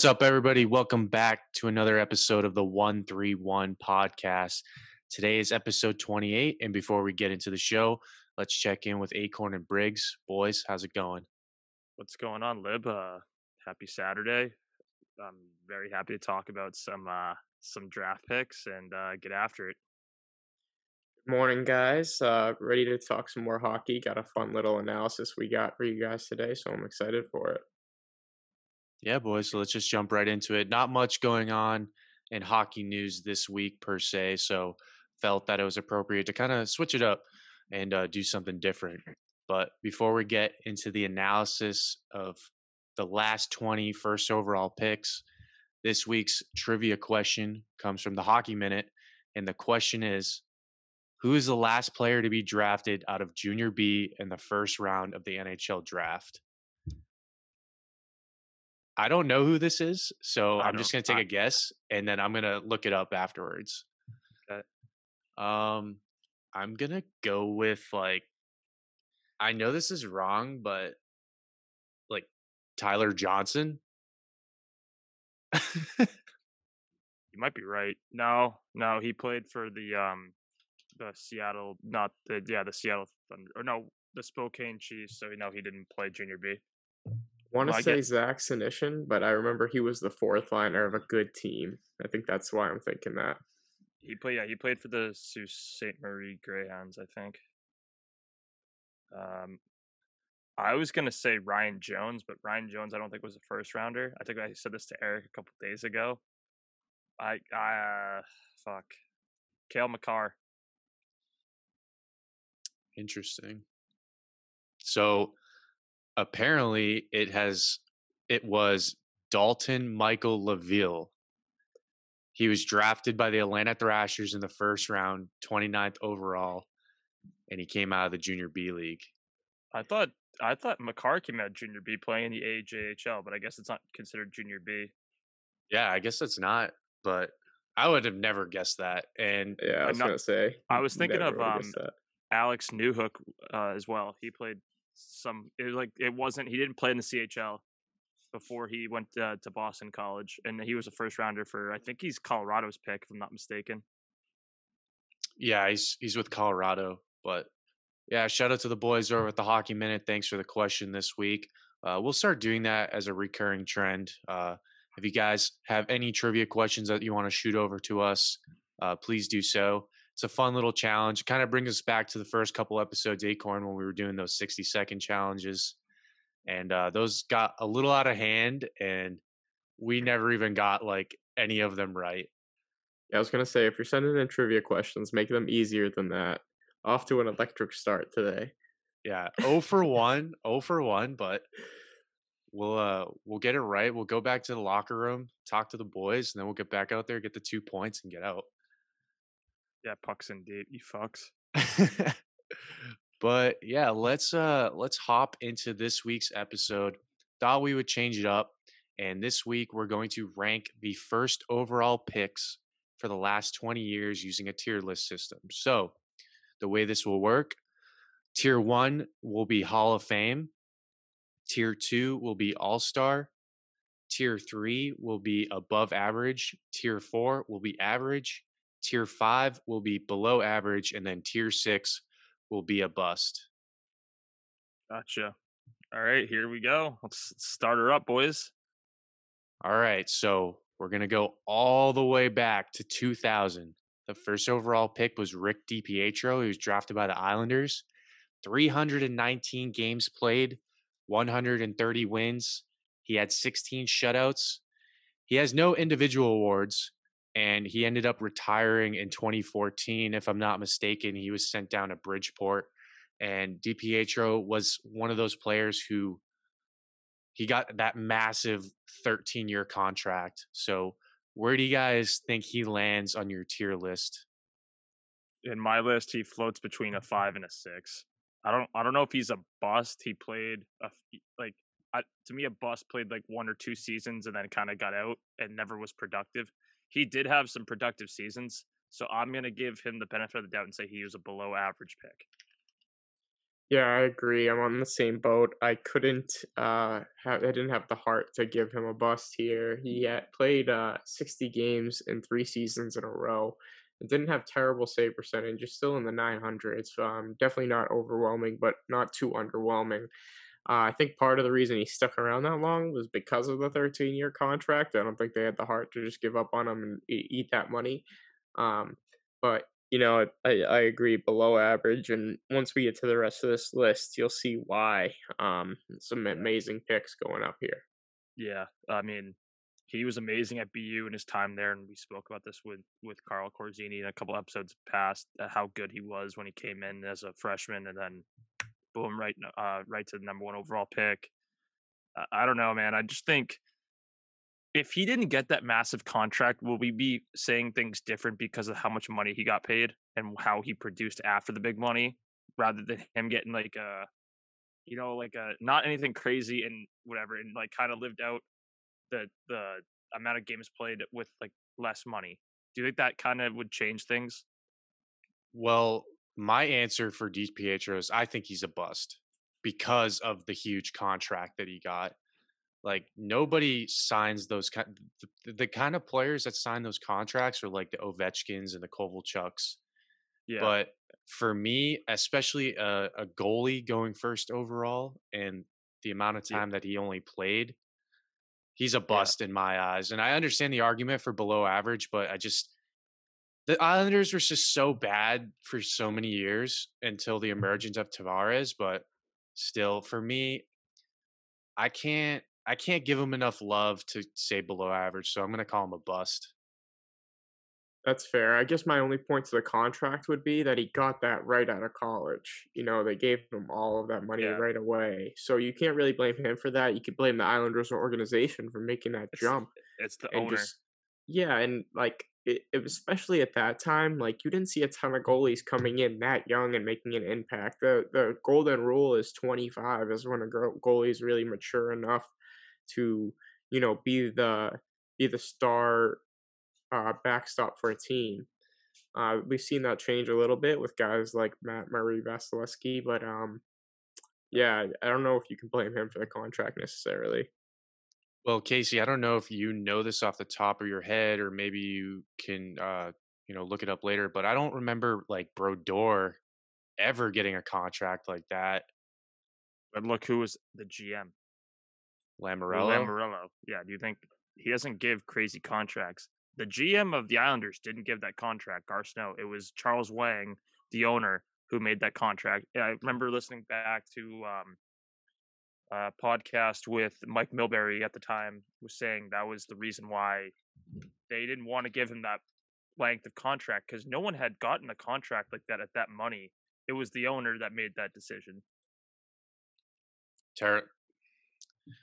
What's up, everybody? Welcome back to another episode of the 131 podcast. Today is episode 28. And before we get into the show, let's check in with Acorn and Briggs. Boys, how's it going? What's going on, Lib? Uh, happy Saturday. I'm very happy to talk about some uh, some draft picks and uh, get after it. Morning, guys. Uh, ready to talk some more hockey. Got a fun little analysis we got for you guys today, so I'm excited for it. Yeah, boys. So let's just jump right into it. Not much going on in hockey news this week per se, so felt that it was appropriate to kind of switch it up and uh, do something different. But before we get into the analysis of the last 20 first overall picks, this week's trivia question comes from the Hockey Minute, and the question is who is the last player to be drafted out of Junior B in the first round of the NHL draft? I don't know who this is, so I I'm just gonna take I- a guess, and then I'm gonna look it up afterwards. Okay. Um, I'm gonna go with like, I know this is wrong, but like Tyler Johnson. You might be right. No, no, he played for the um the Seattle, not the yeah the Seattle Thunder, or no the Spokane Chiefs. So no, he didn't play Junior B. Want to Well, say get- Zach Senyshyn, but I remember he was the fourth liner of a good team. I think that's why I'm thinking that. He played yeah he played for the Sault Ste. Marie Greyhounds, I think. Um, I was gonna say Ryan Jones, but Ryan Jones I don't think was a first rounder. I think I said this to Eric a couple days ago. I I uh, fuck, Cale Makar. Interesting. So apparently it has it was Daultan Michael Leveille. He was drafted by the Atlanta Thrashers in the first round, 29th overall, and he came out of the junior B league. I thought I thought Makar came out junior B playing in the AJHL, but I guess it's not considered junior B. Yeah, I guess it's not, but I would have never guessed that. And Yeah, I I'm was not- gonna say. I was thinking of, um. Alex Newhook uh, as well. He played some. It like it wasn't. He didn't play in the CHL before he went uh, to Boston College, and he was a first rounder for. I think he's Colorado's pick, if I'm not mistaken. Yeah, he's he's with Colorado. But yeah, shout out to the boys over at the Hockey Minute. Thanks for the question this week. Uh, we'll start doing that as a recurring trend. Uh, if you guys have any trivia questions that you want to shoot over to us, uh, please do so. It's a fun little challenge. It kind of brings us back to the first couple episodes, Acorn, when we were doing those 60 second challenges. And uh, those got a little out of hand, and we never even got like any of them right. Yeah, I was gonna say if you're sending in trivia questions, make them easier than that. Off to an electric start today. Yeah, 0 for 1, 0 for 1, but we'll uh we'll get it right. We'll go back to the locker room, talk to the boys, and then we'll get back out there, get the 2 points and get out. Yeah, pucks indeed. You fucks. but yeah, let's uh let's hop into this week's episode. Thought we would change it up, and this week we're going to rank the first overall picks for the last 20 years using a tier list system. So, the way this will work, tier 1 will be Hall of Fame, tier 2 will be All-Star, tier 3 will be above average, tier 4 will be average, tier 5 will be below average and then tier 6 will be a bust. Gotcha. All right, here we go. Let's start her up, boys. All right, so we're going to go all the way back to 2000. The first overall pick was Rick DiPietro. He was drafted by the Islanders. 319 games played, 130 wins. He had 16 shutouts. He has no individual awards, and he ended up retiring in 2014. If I'm not mistaken, he was sent down to Bridgeport. And DiPietro was one of those players who he got that massive 13 year contract. So, where do you guys think he lands on your tier list? In my list, he floats between a five and a six. I don't. I don't know if he's a bust. He played a like. I, to me, a bust played like one or two seasons and then kind of got out and never was productive. He did have some productive seasons, so I'm gonna give him the benefit of the doubt and say he was a below average pick. Yeah, I agree. I'm on the same boat. I couldn't uh have I didn't have the heart to give him a bust here. He had played uh 60 games in 3 seasons in a row. It didn't have terrible save percentage, just still in the 900s. Um definitely not overwhelming, but not too underwhelming. Uh, I think part of the reason he stuck around that long was because of the 13 year contract. I don't think they had the heart to just give up on him and eat, that money. Um, but you know, I, I agree below average. And once we get to the rest of this list, you'll see why. Um, some amazing picks going up here. Yeah, I mean, he was amazing at BU in his time there, and we spoke about this with with Carl Corzini in a couple episodes past. Uh, how good he was when he came in as a freshman, and then boom, right, uh, right to the number one overall pick. I don't know, man. I just think if he didn't get that massive contract, will we be saying things different because of how much money he got paid and how he produced after the big money, rather than him getting like a, you know, like a not anything crazy and whatever, and like kind of lived out the the amount of games played with like less money. Do you think that kind of would change things? Well, my answer for DiPietro is I think he's a bust because of the huge contract that he got. Like nobody signs those kind the, the kind of players that sign those contracts are like the Ovechkins and the Kovalchuks. Yeah, But for me, especially a, a goalie going first overall and the amount of yeah, time that he only played, he's a yeah, bust in my eyes. And I understand the argument for below average, but I just the Islanders were just so bad for so many years until the emergence of Tavares, but still for me, I can't I can't give him enough love to say below average, so I'm gonna call him a bust. That's fair. I guess my only point to the contract would be that he got that right out of college. You know, they gave him all of that money yeah. right away. So you can't really blame him for that. You could blame the Islanders organization for making that It's jump it's the owner. just yeah, and like it, especially at that time, like you didn't see a ton of goalies coming in that young and making an impact. The the golden rule is 25 is when a goalie is really mature enough to, you know, be the be the star uh, backstop for a team. Uh, we've seen that change a little bit with guys like Matt Murray, Vasilevskiy, but um, yeah, I don't know if you can blame him for the contract necessarily. Well, Casey, I don't know if you know this off the top of your head, or maybe you can, uh, you know, look it up later. But I don't remember like Brodeur ever getting a contract like that. But look who was the GM. Lou Lamoriello. Yeah, do you think he doesn't give crazy contracts? The GM of the Islanders didn't give that contract, Garth Snow. It was Charles Wang, the owner, who made that contract. I remember listening back to um, a podcast with Mike Milbury at the time was saying that was the reason why they didn't want to give him that length of contract because no one had gotten a contract like that at that money. It was the owner that made that decision. Ter-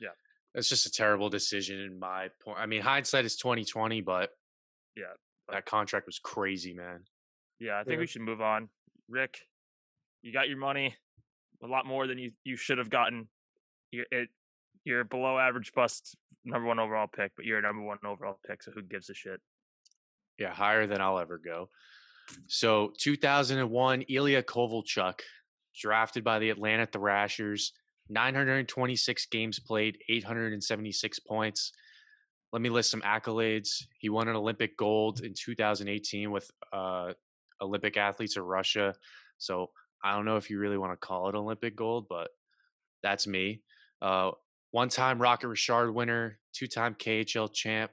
Yeah, That's just a terrible decision in my point. I mean, hindsight is twenty twenty, but yeah, but that contract was crazy, man. yeah. I think Yeah. we should move on. Rick, you got your money, a lot more than you you should have gotten. You're it. You're below average bust number one overall pick, but you're a number one overall pick. So who gives a shit? Yeah, higher than I'll ever go. So 2001, Ilya Kovalchuk, drafted by the Atlanta Thrashers, 926 games played, 876 points. Let me list some accolades. He won an Olympic gold in 2018 with uh, Olympic athletes of Russia. So I don't know if you really want to call it Olympic gold, but that's me. Uh, one time Rocket Richard winner, two time KHL champ.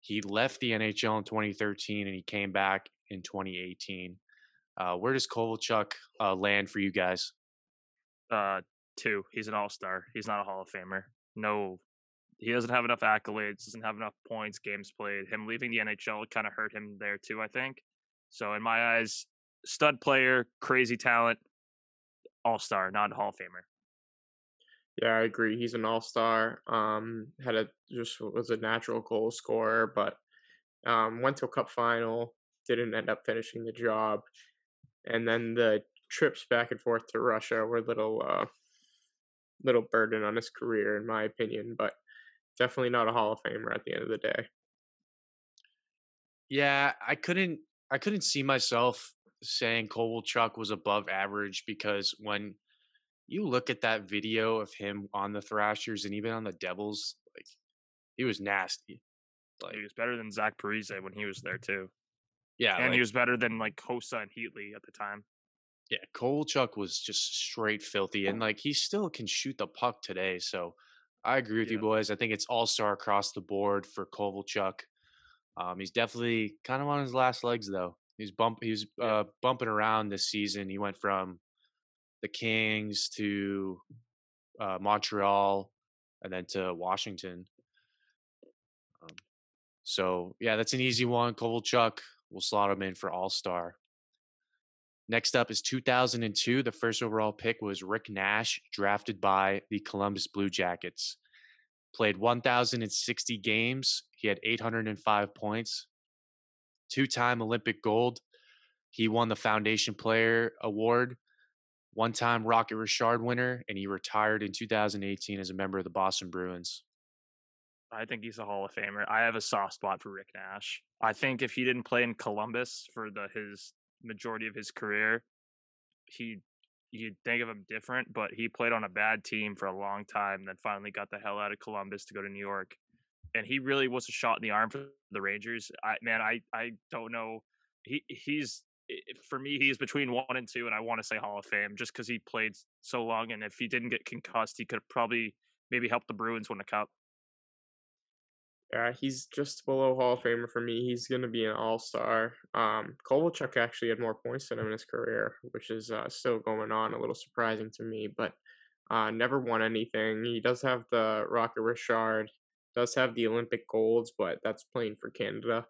He left the NHL in 2013 and he came back in 2018. Uh, where does Kovalchuk uh, land for you guys? Uh, two. He's an all star. He's not a Hall of Famer. No, he doesn't have enough accolades. Doesn't have enough points, games played. Him leaving the NHL kind of hurt him there too. I think. So in my eyes, stud player, crazy talent, all star, not a Hall of Famer. Yeah, I agree. He's an all-star. Um, had a just was a natural goal scorer, but um, went to a cup final, didn't end up finishing the job, and then the trips back and forth to Russia were a little uh, little burden on his career, in my opinion. But definitely not a Hall of Famer at the end of the day. Yeah, I couldn't I couldn't see myself saying Kovalchuk was above average because when you look at that video of him on the Thrashers and even on the Devils, like he was nasty. Like he was better than Zach Parise when he was there too. Yeah, and like, he was better than like Hossa and Heatley at the time. Yeah, Kovalchuk was just straight filthy, and like he still can shoot the puck today. So I agree with yeah. you boys. I think it's all star across the board for Kovalchuk. Um, he's definitely kind of on his last legs though. He's bump he's uh, bumping around this season. He went from the Kings to uh, Montreal and then to Washington. Um, so yeah, that's an easy one. Kovalchuk, we'll slot him in for All Star. Next up is 2002. The first overall pick was Rick Nash, drafted by the Columbus Blue Jackets. Played 1,060 games. He had 805 points. Two time Olympic gold. He won the Foundation Player Award, one time Rocket Richard winner, and he retired in 2018 as a member of the Boston Bruins. I think he's a Hall of Famer. I have a soft spot for Rick Nash. I think if he didn't play in Columbus for the his majority of his career, he you'd think of him different, but he played on a bad team for a long time, then finally got the hell out of Columbus to go to New York. And he really was a shot in the arm for the Rangers. I man, I I don't know. He he's for me he's between one and two, and I want to say Hall of Fame just because he played so long. And if he didn't get concussed, he could have probably maybe help the Bruins win a cup. Yeah, he's just below Hall of Famer for me. He's going to be an All Star. Um, Kovalchuk actually had more points than him in his career, which is uh, still going on. A little surprising to me, but uh, never won anything. He does have the Rocket Richard, does have the Olympic golds, but that's playing for Canada.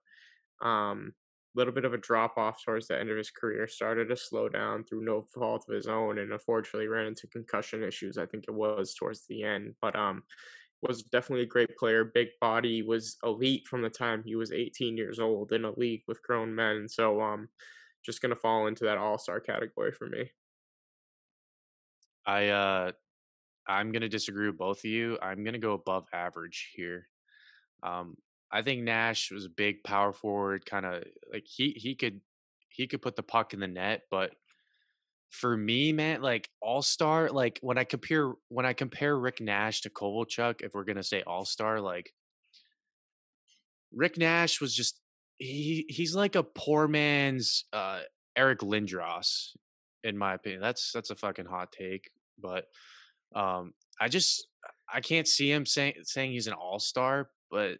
Um, little bit of a drop off towards the end of his career. Started to slow down through no fault of his own, and unfortunately ran into concussion issues. I think it was towards the end, but um, was definitely a great player, big body, was elite from the time he was 18 years old in a league with grown men. So um just to fall into that all-star category for me. I uh I'm to disagree with both of you. I'm to go above average here. Um I think Nash was a big power forward kind of like he he could he could put the puck in the net, but for me, man, like all star, like when I compare when I compare Rick Nash to Kovalchuk, if we're gonna say all star, like Rick Nash was just he he's like a poor man's uh Eric Lindros, in my opinion. That's that's a fucking hot take, but um I just I can't see him saying saying he's an all star, but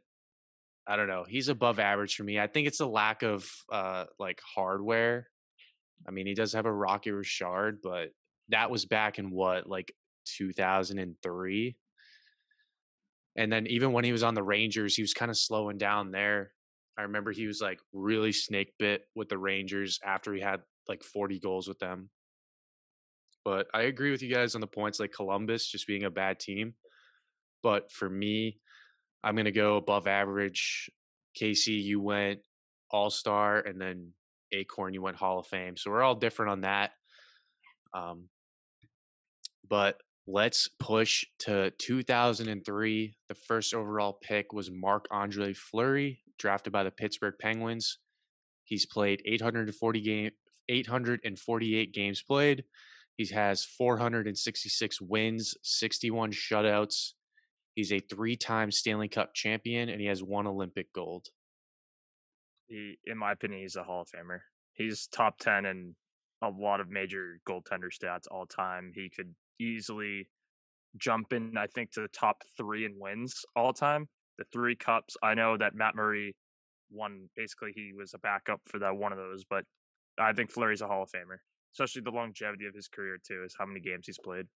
I don't know. He's above average for me. I think it's a lack of uh like hardware I mean, he does have a Rocky Richard, but that was back in what, like 2003. And then even when he was on the Rangers, he was kind of slowing down there. I remember he was like really snake bit with the Rangers after he had like 40 goals with them. But I agree with you guys on the points like Columbus just being a bad team. But for me, I'm going to go above average. Casey, you went all star, and then Acorn, you went Hall of Fame. So we're all different on that. Um, but let's push to 2003. The first overall pick was Marc Andre Fleury, drafted by the Pittsburgh Penguins. He's played 840 game, 848 games played. He has 466 wins, 61 shutouts. He's a three-time Stanley Cup champion, and he has one Olympic gold he, in my opinion, he's a Hall of Famer. He's top ten in a lot of major goaltender stats all time. He could easily jump in, I think, to the top three in wins all time. The three cups. I know that Matt Murray won. Basically, he was a backup for that one of those, but I think Fleury's a Hall of Famer, especially the longevity of his career too. Is how many games he's played.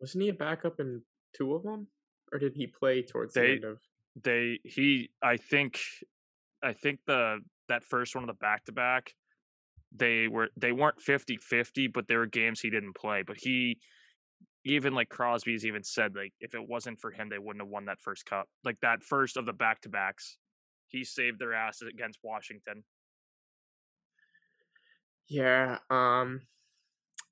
Wasn't he a backup in two of them, or did he play towards they, the end of? They he I think I think the that first one of the back to back, they were they weren't 50-50, but there were games he didn't play. But he even like Crosby's even said like if it wasn't for him, they wouldn't have won that first cup. Like that first of the back to backs, he saved their asses against Washington. Yeah, um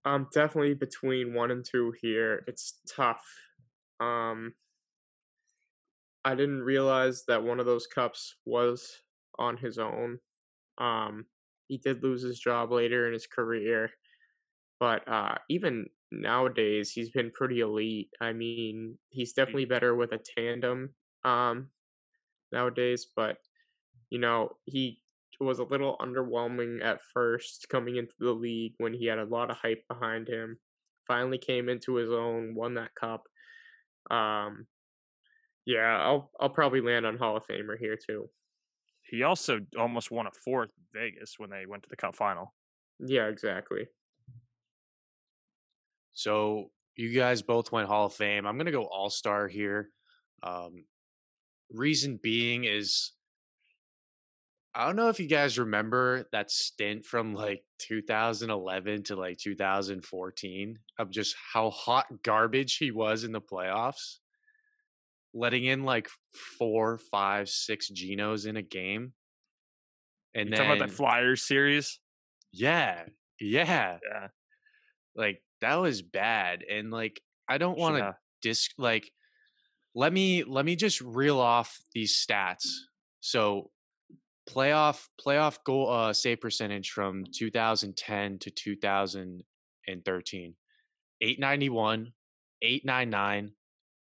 I'm definitely between one and two here. It's tough. Um I didn't realize that one of those cups was on his own. Um, he did lose his job later in his career, but uh, even nowadays he's been pretty elite. I mean, he's definitely better with a tandem um nowadays, but you know, he was a little underwhelming at first coming into the league when he had a lot of hype behind him. Finally came into his own, won that cup. Um yeah, I'll I'll probably land on Hall of Famer here too. He also almost won a fourth Vegas when they went to the Cup final. Yeah, exactly. So you guys both went Hall of Fame. I'm gonna go All Star here. Um, reason being is I don't know if you guys remember that stint from like 2011 to like 2014 of just how hot garbage he was in the playoffs, letting in like four, five, six Genos in a game. And you then, talking about that Flyers series? Yeah, yeah, yeah. Like that was bad, and like I don't want to yeah. disc like. Let me let me just reel off these stats. So playoff playoff goal uh, save percentage from 2010 to 2013 891 899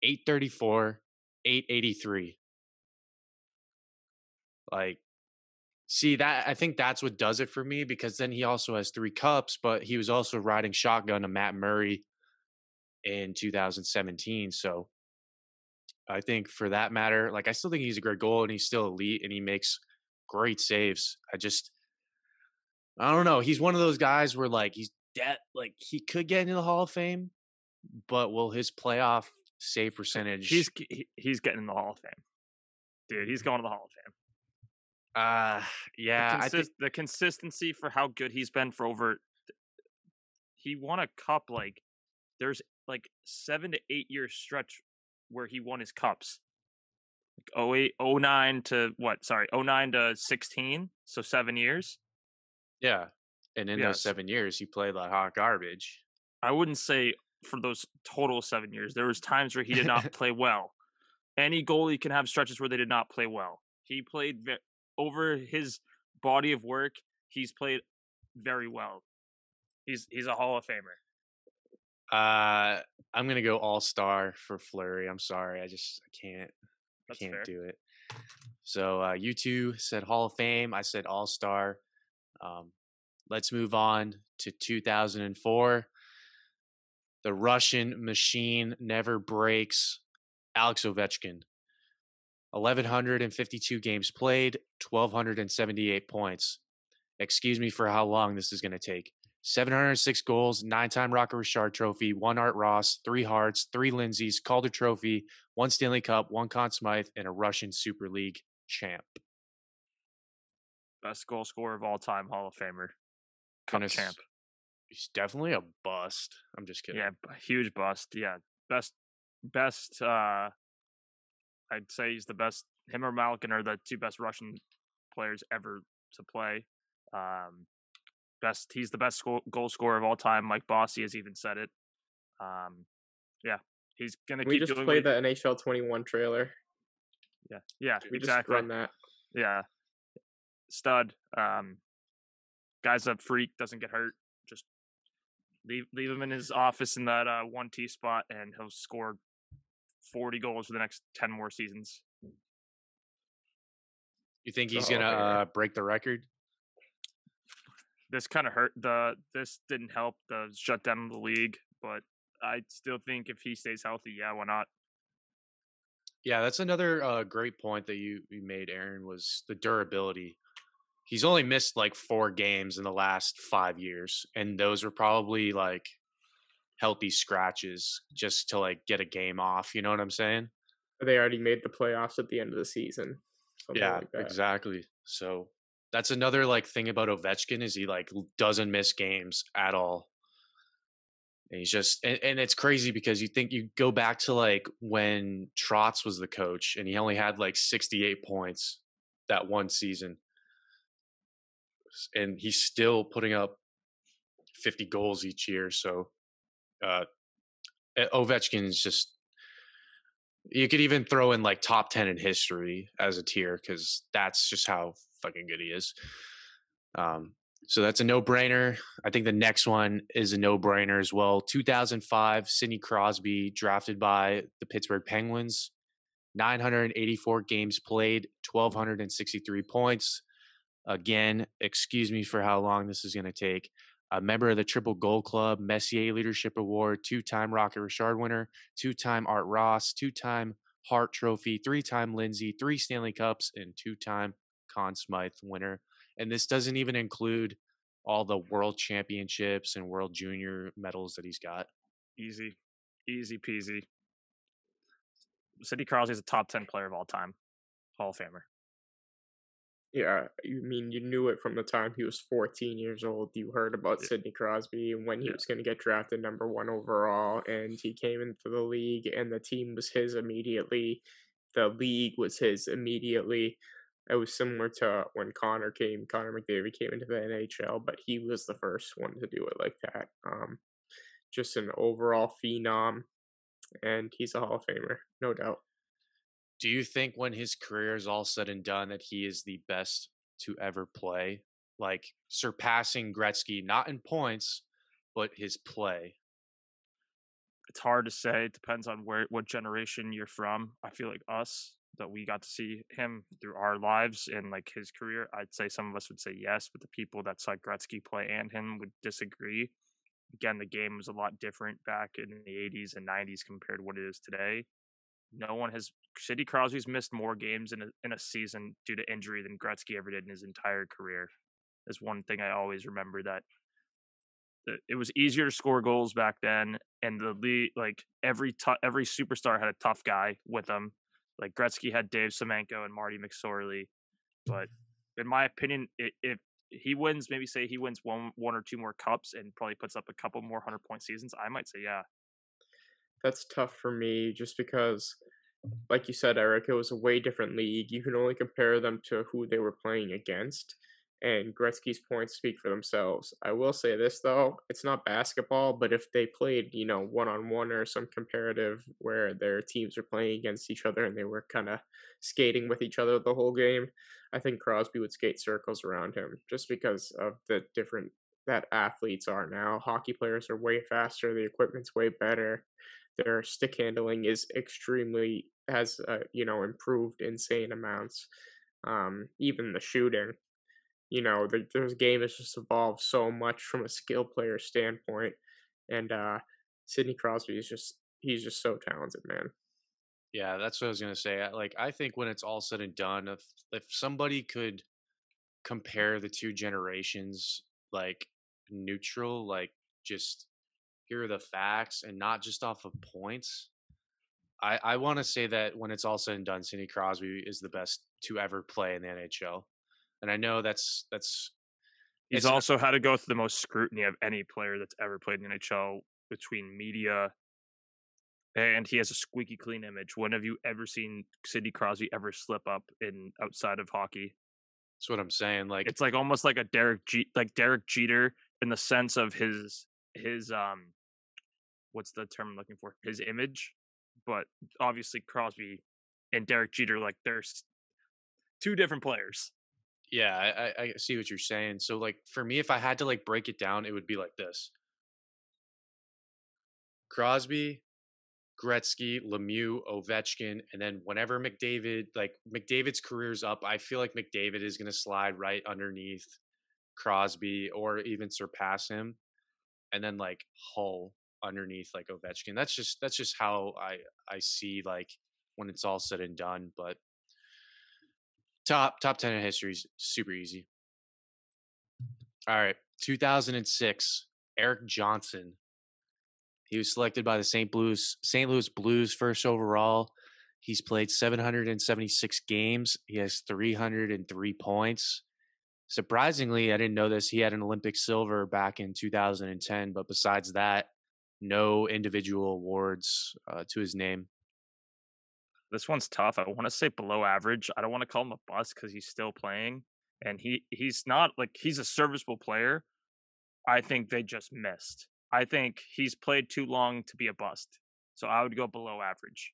834 883 like see that i think that's what does it for me because then he also has three cups but he was also riding shotgun to matt murray in 2017 so i think for that matter like i still think he's a great goal and he's still elite and he makes great saves. I just, I don't know. He's one of those guys where like he's dead, like he could get into the Hall of Fame, but will his playoff save percentage? He's he's getting in the Hall of Fame, dude. He's going to the Hall of Fame. Uh, yeah. The, think- the consistency for how good he's been for over. He won a cup like there's like seven to eight year stretch where he won his cups 08, 09 to what? Sorry, 09 to 16. So seven years. Yeah. And in yes. those seven years, he played like hot garbage. I wouldn't say for those total seven years. There was times where he did not play well. Any goalie can have stretches where they did not play well. He played ve- over his body of work. He's played very well. He's he's a Hall of Famer. Uh, I'm gonna go All Star for Fleury. I'm sorry, I just I can't. That's can't fair. do it. So uh, you two said Hall of Fame. I said All Star. Um, let's move on to 2004. The Russian machine never breaks. Alex Ovechkin. 1,152 games played, 1,278 points. Excuse me for how long this is going to take. 706 goals, nine time Rocket Richard Trophy, one Art Ross, three Harts, three Lindsays, Calder Trophy, one Stanley Cup, one Conn Smythe, and a Russian Super League champ. Best goal scorer of all time, Hall of Famer, Cup Goodness, champ. He's definitely a bust. I'm just kidding. Yeah, huge bust. Yeah, best, best. uh I'd say he's the best. Him or Malkin are the two best Russian players ever to play. Um, best. He's the best goal scorer of all time. Mike Bossy has even said it. Um, yeah, he's gonna. We keep just played the NHL 21 trailer. Yeah, yeah, we exactly. Just run that. Yeah, stud. Um, guy's a freak. Doesn't get hurt. Just leave leave him in his office in that uh, one T spot, and he'll score 40 goals for the next 10 more seasons. You think he's oh, gonna uh, break the record? This kind of hurt the this didn't help the shut down the league, but I still think if he stays healthy, yeah, why not? Yeah, that's another uh, great point that you, you made, Aaron, was the durability. He's only missed like four games in the last five years, and those were probably like healthy scratches just to like get a game off. You know what I'm saying? They already made the playoffs at the end of the season. Yeah, like exactly. So that's another like thing about Ovechkin is he like doesn't miss games at all. And he's just and, and it's crazy because you think you go back to like when Trotz was the coach and he only had like 68 points that one season. And he's still putting up 50 goals each year. So uh Ovechkin is just you could even throw in like top 10 in history as a tier because that's just how fucking good he is. Um, So that's a no brainer. I think the next one is a no brainer as well. 2005, Sidney Crosby, drafted by the Pittsburgh Penguins. 984 games played, 1,263 points. Again, excuse me for how long this is going to take. A member of the Triple Gold Club, Messier Leadership Award, two time Rocket Richard winner, two time Art Ross, two time Hart Trophy, three time Lindsay, three Stanley Cups, and two time Conn Smythe winner. And this doesn't even include all the world championships and world junior medals that he's got. Easy, easy peasy. Sidney Crosby is a top 10 player of all time, Hall of Famer. Yeah, you mean you knew it from the time he was 14 years old. You heard about Yeah. Sidney Crosby and when he Yeah. was going to get drafted number one overall, and he came into the league, and the team was his immediately. The league was his immediately. It was similar to when Connor came, Connor McDavid came into the NHL, but he was the first one to do it like that. Um, just an overall phenom, and he's a Hall of Famer, no doubt. Do you think when his career is all said and done that he is the best to ever play? Like surpassing Gretzky, not in points, but his play. It's hard to say. It depends on where what generation you're from. I feel like us that we got to see him through our lives and like his career. I'd say some of us would say yes, but the people that saw Gretzky play and him would disagree. Again, the game was a lot different back in the 80s and 90s compared to what it is today. No one has. Sidney Crosby's missed more games in a, in a season due to injury than Gretzky ever did in his entire career. Is one thing I always remember that it was easier to score goals back then, and the like every tou every superstar had a tough guy with them. Like Gretzky had Dave Semenko and Marty McSorley, but mm-hmm. in my opinion, i if he wins, maybe say he wins one one or two more cups and probably puts up a couple more hundred point seasons, I might say yeah. That's tough for me just because, like you said, Eric, it was a way different league. You can only compare them to who they were playing against, and Gretzky's points speak for themselves. I will say this, though it's not basketball, but if they played, you know, one on one or some comparative where their teams were playing against each other and they were kind of skating with each other the whole game, I think Crosby would skate circles around him just because of the different that athletes are now. Hockey players are way faster, the equipment's way better their stick handling is extremely has uh, you know improved insane amounts um even the shooting you know the, the game has just evolved so much from a skill player standpoint and uh sidney crosby is just he's just so talented man Yeah, that's what I was gonna say. I- Like, I think when it's all said and done, if if somebody could compare the two generations, like neutral, like just here are the facts and not just off of points. I I want to say that when it's all said and done, Sidney Crosby is the best to ever play in the NHL, and I know that's that's He's not- also had to go through the most scrutiny of any player that's ever played in the NHL between media and he has a squeaky clean image. When have you ever seen Sidney Crosby ever slip up in outside of hockey? that's what I'm saying. Like, It's like almost like a Derek G- like Derek Jeter in the sense of his his um what's the term I'm looking for? His image. But obviously Crosby and Derek Jeter like there's two different players. Yeah, I, I see what you're saying. So like for me, if I had to like break it down, it would be like this: Crosby, Gretzky, Lemieux, Ovechkin, and then whenever McDavid, like McDavid's career's up, I feel like McDavid is gonna slide right underneath Crosby or even surpass him, and then like Hull underneath like Ovechkin. That's just that's just how I I see like when it's all said and done. But top top 10 in history is super easy. All right 2006 Erik Johnson. He was selected by the st louis st louis blues first overall. He's played 776 games. He has 303 points. Surprisingly i didn't know this he had an olympic silver back in 2010 but besides that no individual awards uh, to his name This one's tough. I want to say below average. I don't want to call him a bust because he's still playing, and he he's not like he's a serviceable player. I think they just missed. I think he's played too long to be a bust. So I would go below average.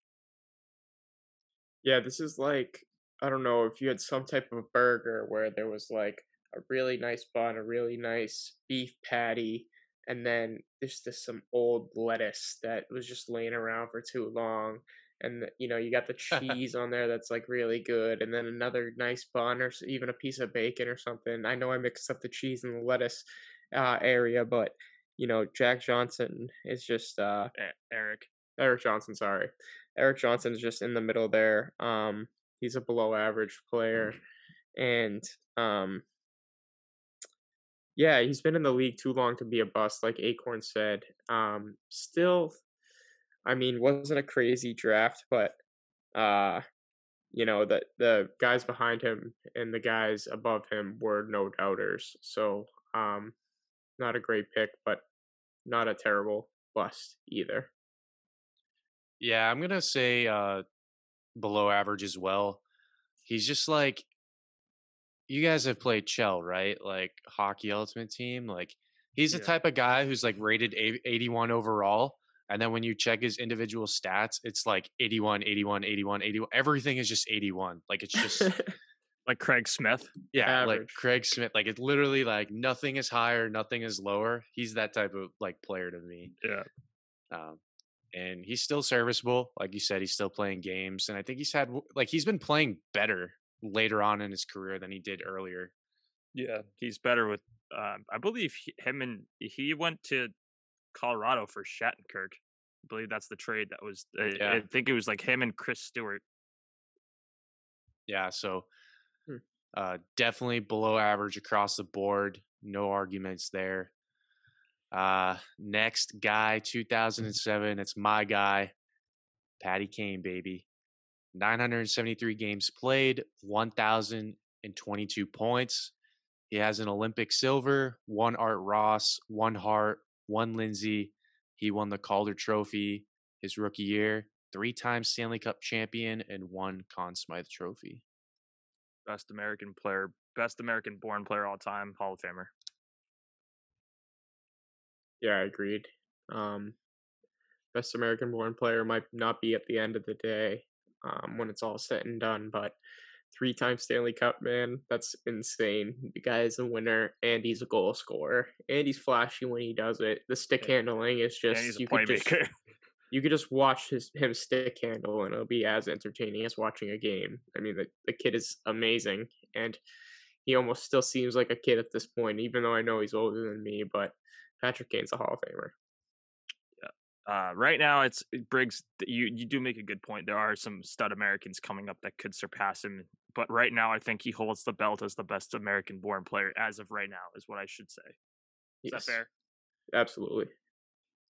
yeah this is like i don't know if you had some type of burger where there was like a really nice bun, a really nice beef patty, and then there's just some old lettuce that was just laying around for too long. And you know, you got the cheese on there that's like really good, and then another nice bun or even a piece of bacon or something. I know I mixed up the cheese and the lettuce uh, area, but you know, Jack Johnson is just uh, eric Erik Johnson, sorry. Erik Johnson is just in the middle there. Um, he's a below average player, and um, yeah, he's been in the league too long to be a bust, like Acorn said. Um, still, I mean, wasn't a crazy draft, but uh, you know, the the guys behind him and the guys above him were no doubters. So, um, not a great pick, but not a terrible bust either. Yeah, I'm gonna say uh below average as well. He's just like you guys have played Chel, right? Like hockey ultimate team. Like he's the Yeah. type of guy who's like rated 81 overall. And then when you check his individual stats, it's like 81, 81, 81, 81. Everything is just 81. Like it's just Like Craig Smith. yeah, like Craig Smith. Like it's literally like nothing is higher, nothing is lower. He's that type of like player to me. Yeah. Um, and he's still serviceable. Like you said, he's still playing games, and I think he's had like he's been playing better later on in his career than he did earlier. Yeah, he's better with. Um, I believe he, him and he went to Colorado for Shattenkirk. I believe that's the trade that was. Uh, Yeah. I think it was like him and Chris Stewart. Yeah, so Hmm. uh, definitely below average across the board. No arguments there. Uh, next guy, 2007. It's my guy, Patty Kane, baby. 973 games played, 1,022 points. He has an Olympic silver, one Art Ross, one Hart, one Lindsay. He won the Calder Trophy his rookie year, three times Stanley Cup champion, and one Conn Smythe Trophy. Best American player, best American born player all time, Hall of Famer. Yeah, I agreed. Um, best American born player might not be at the end of the day um, when it's all said and done, but three time Stanley Cup man, that's insane. The guy is a winner and he's a goal scorer. And he's flashy when he does it. The stick Yeah. handling is just a you could just you could just watch his him stick handle and it'll be as entertaining as watching a game. I mean the, the kid is amazing and he almost still seems like a kid at this point, even though I know he's older than me, but Patrick Kane's a Hall of Famer. Uh, right now, it's Briggs. You you do make a good point. There are some stud Americans coming up that could surpass him, but right now, I think he holds the belt as the best American born player as of right now. Is what I should say. Is Yes, that fair? Absolutely.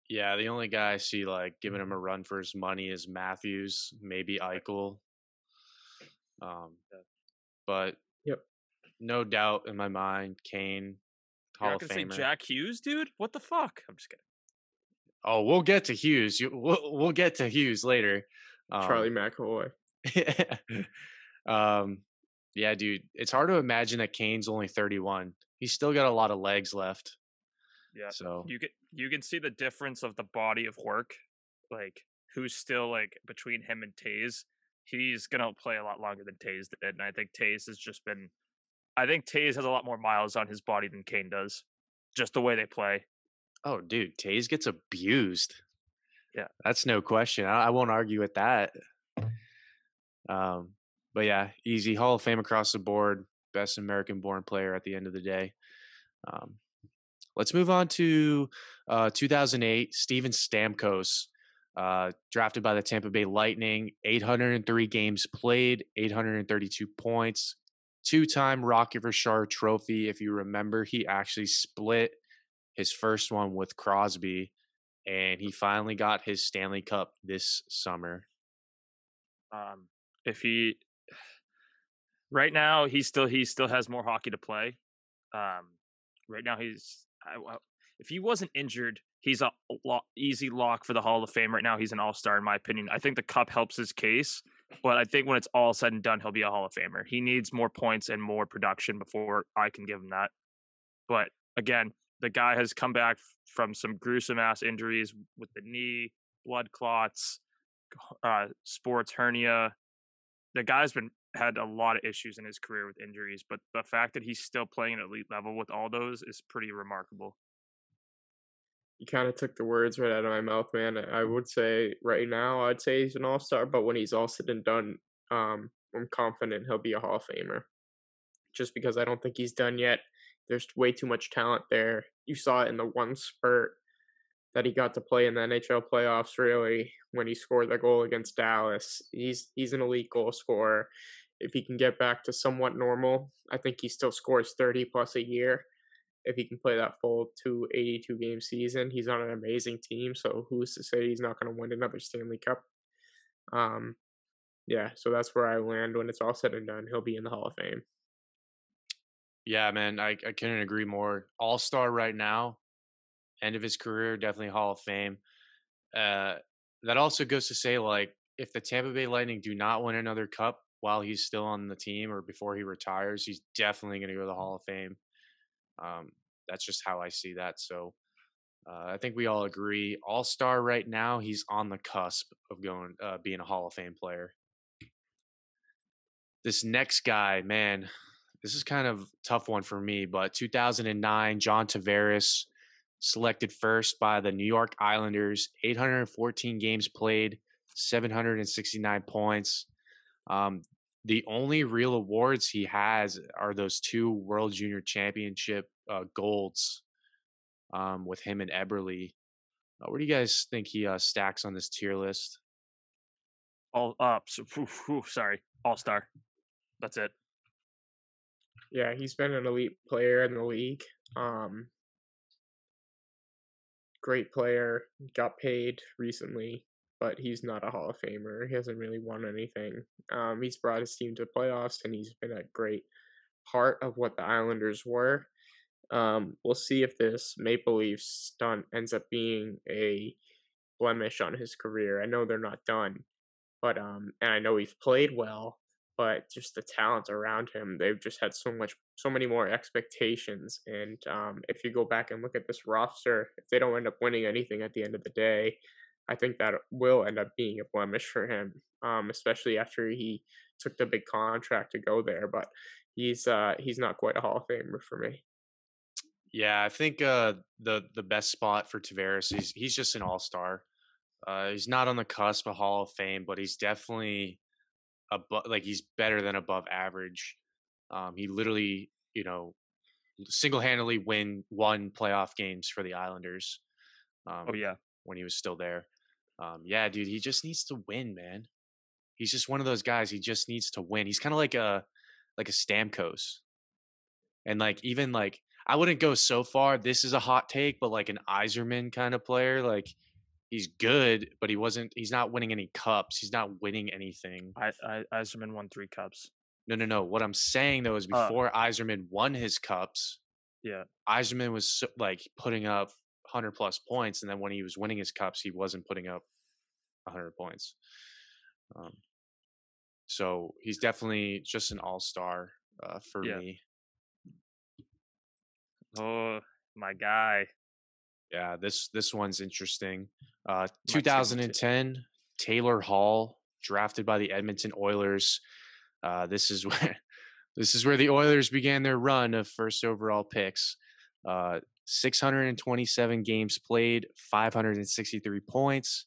Yeah, the only guy I see like giving him a run for his money is Matthews, maybe Eichel. Um, but Yep. no doubt in my mind, Kane, You're Hall not of gonna say Famer. Jack Hughes, dude? What the fuck? I'm just kidding. Oh, we'll get to Hughes. You, we'll, we'll get to Hughes later. Um, Charlie McAvoy. um, yeah, dude, it's hard to imagine that Kane's only 31. He's still got a lot of legs left. Yeah. So You can you can see the difference of the body of work, like who's still like between him and Taze. He's gonna play a lot longer than Taze did, and I think Taze has just been. I think Taze has a lot more miles on his body than Kane does, just the way they play. Oh, dude, Taze gets abused. Yeah. that's no question. I, I won't argue with that. Um, but yeah, easy Hall of Fame across the board. Best American-born player at the end of the day. Um, let's move on to uh, 2008. Steven Stamkos, uh, drafted by the Tampa Bay Lightning. 803 games played, 832 points. Two-time Rocket Richard Trophy. If you remember, he actually split his first one with Crosby, and he finally got his Stanley Cup this summer. Um, if he right now he still he still has more hockey to play. Um, right now he's I, if he wasn't injured, he's a lo- easy lock for the Hall of Fame. Right now he's an All Star in my opinion. I think the cup helps his case, but I think when it's all said and done, he'll be a Hall of Famer. He needs more points and more production before I can give him that. But again, the guy has come back from some gruesome ass injuries with the knee, blood clots, uh, sports hernia. The guy's been had a lot of issues in his career with injuries, but the fact that he's still playing at elite level with all those is pretty remarkable. You kind of took the words right out of my mouth, man. I would say right now, I'd say he's an all star, but when he's all said and done, um, I'm confident he'll be a Hall of Famer. Just because I don't think he's done yet. There's way too much talent there. You saw it in the one spurt that he got to play in the NHL playoffs really when he scored the goal against Dallas. He's he's an elite goal scorer. If he can get back to somewhat normal, I think he still scores 30 plus a year. If he can play that full 282 game season, he's on an amazing team. So who's to say he's not going to win another Stanley Cup? Um, yeah, so that's where I land when it's all said and done. He'll be in the Hall of Fame. Yeah, man, I, I couldn't agree more. All star right now, end of his career, definitely Hall of Fame. Uh, that also goes to say, like, if the Tampa Bay Lightning do not win another cup while he's still on the team or before he retires, he's definitely going to go to the Hall of Fame. Um, that's just how I see that. So uh, I think we all agree. All star right now, he's on the cusp of going uh, being a Hall of Fame player. This next guy, man, this is kind of tough one for me. But 2009, John Tavares selected first by the New York Islanders, 814 games played, 769 points. Um, the only real awards he has are those two World Junior Championship uh, golds um, with him and Eberle. Uh, where do you guys think he uh, stacks on this tier list? All up. So, whew, whew, sorry, all star. That's it. Yeah, he's been an elite player in the league. Um, great player, got paid recently, but he's not a Hall of Famer. He hasn't really won anything. Um, he's brought his team to playoffs, and he's been a great part of what the Islanders were. Um, we'll see if this Maple Leafs stunt ends up being a blemish on his career. I know they're not done, but um, and I know he's played well, but just the talent around him, they've just had so much, so many more expectations. And um, if you go back and look at this roster, if they don't end up winning anything at the end of the day, I think that will end up being a blemish for him, um, especially after he took the big contract to go there. But he's uh, he's not quite a Hall of Famer for me. Yeah, I think uh, the the best spot for Tavares he's he's just an all star. Uh, he's not on the cusp of Hall of Fame, but he's definitely above like he's better than above average. Um, he literally, you know, single handedly win one playoff games for the Islanders. Oh, um, oh yeah, when he was still there. Um, yeah, dude, he just needs to win, man. He's just one of those guys. He just needs to win. He's kind of like a like a Stamkos, and like even like I wouldn't go so far. This is a hot take, but like an Yzerman kind of player, like he's good, but he wasn't. He's not winning any cups. He's not winning anything. I, I Yzerman won three cups. No, no, no. What I'm saying though is uh before uh, Yzerman won his cups, yeah, Yzerman was so, like putting up 100 plus points, and then when he was winning his cups, he wasn't putting up 100 points. Um, so he's definitely just an all star uh, for yeah. me. Oh, my guy. Yeah, this this one's interesting. Uh, 2010, Taylor Hall, drafted by the Edmonton Oilers. Uh, this is where this is where the Oilers began their run of first overall picks. Uh, 627 games played, 563 points.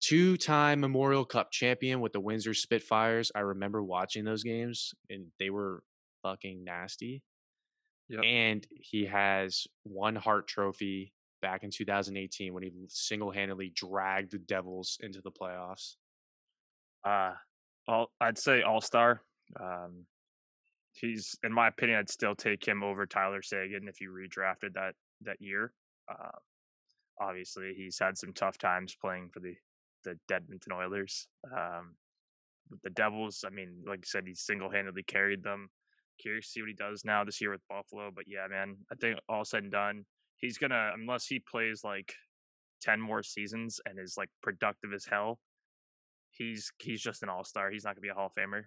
Two-time Memorial Cup champion with the Windsor Spitfires. I remember watching those games, and they were fucking nasty. Yep. And he has one Hart Trophy back in 2018 when he single-handedly dragged the Devils into the playoffs? Uh, all I'd say All Star. Um, he's, in my opinion, I'd still take him over Tyler Seguin if you redrafted that that year. Uh, obviously, he's had some tough times playing for the the Edmonton Oilers. Um, the Devils, I mean, like I said, he single-handedly carried them. Curious to see what he does now this year with Buffalo, but yeah, man, I think all said and done, he's gonna unless he plays like 10 more seasons and is like productive as hell he's he's just an all-star he's not gonna be a hall of famer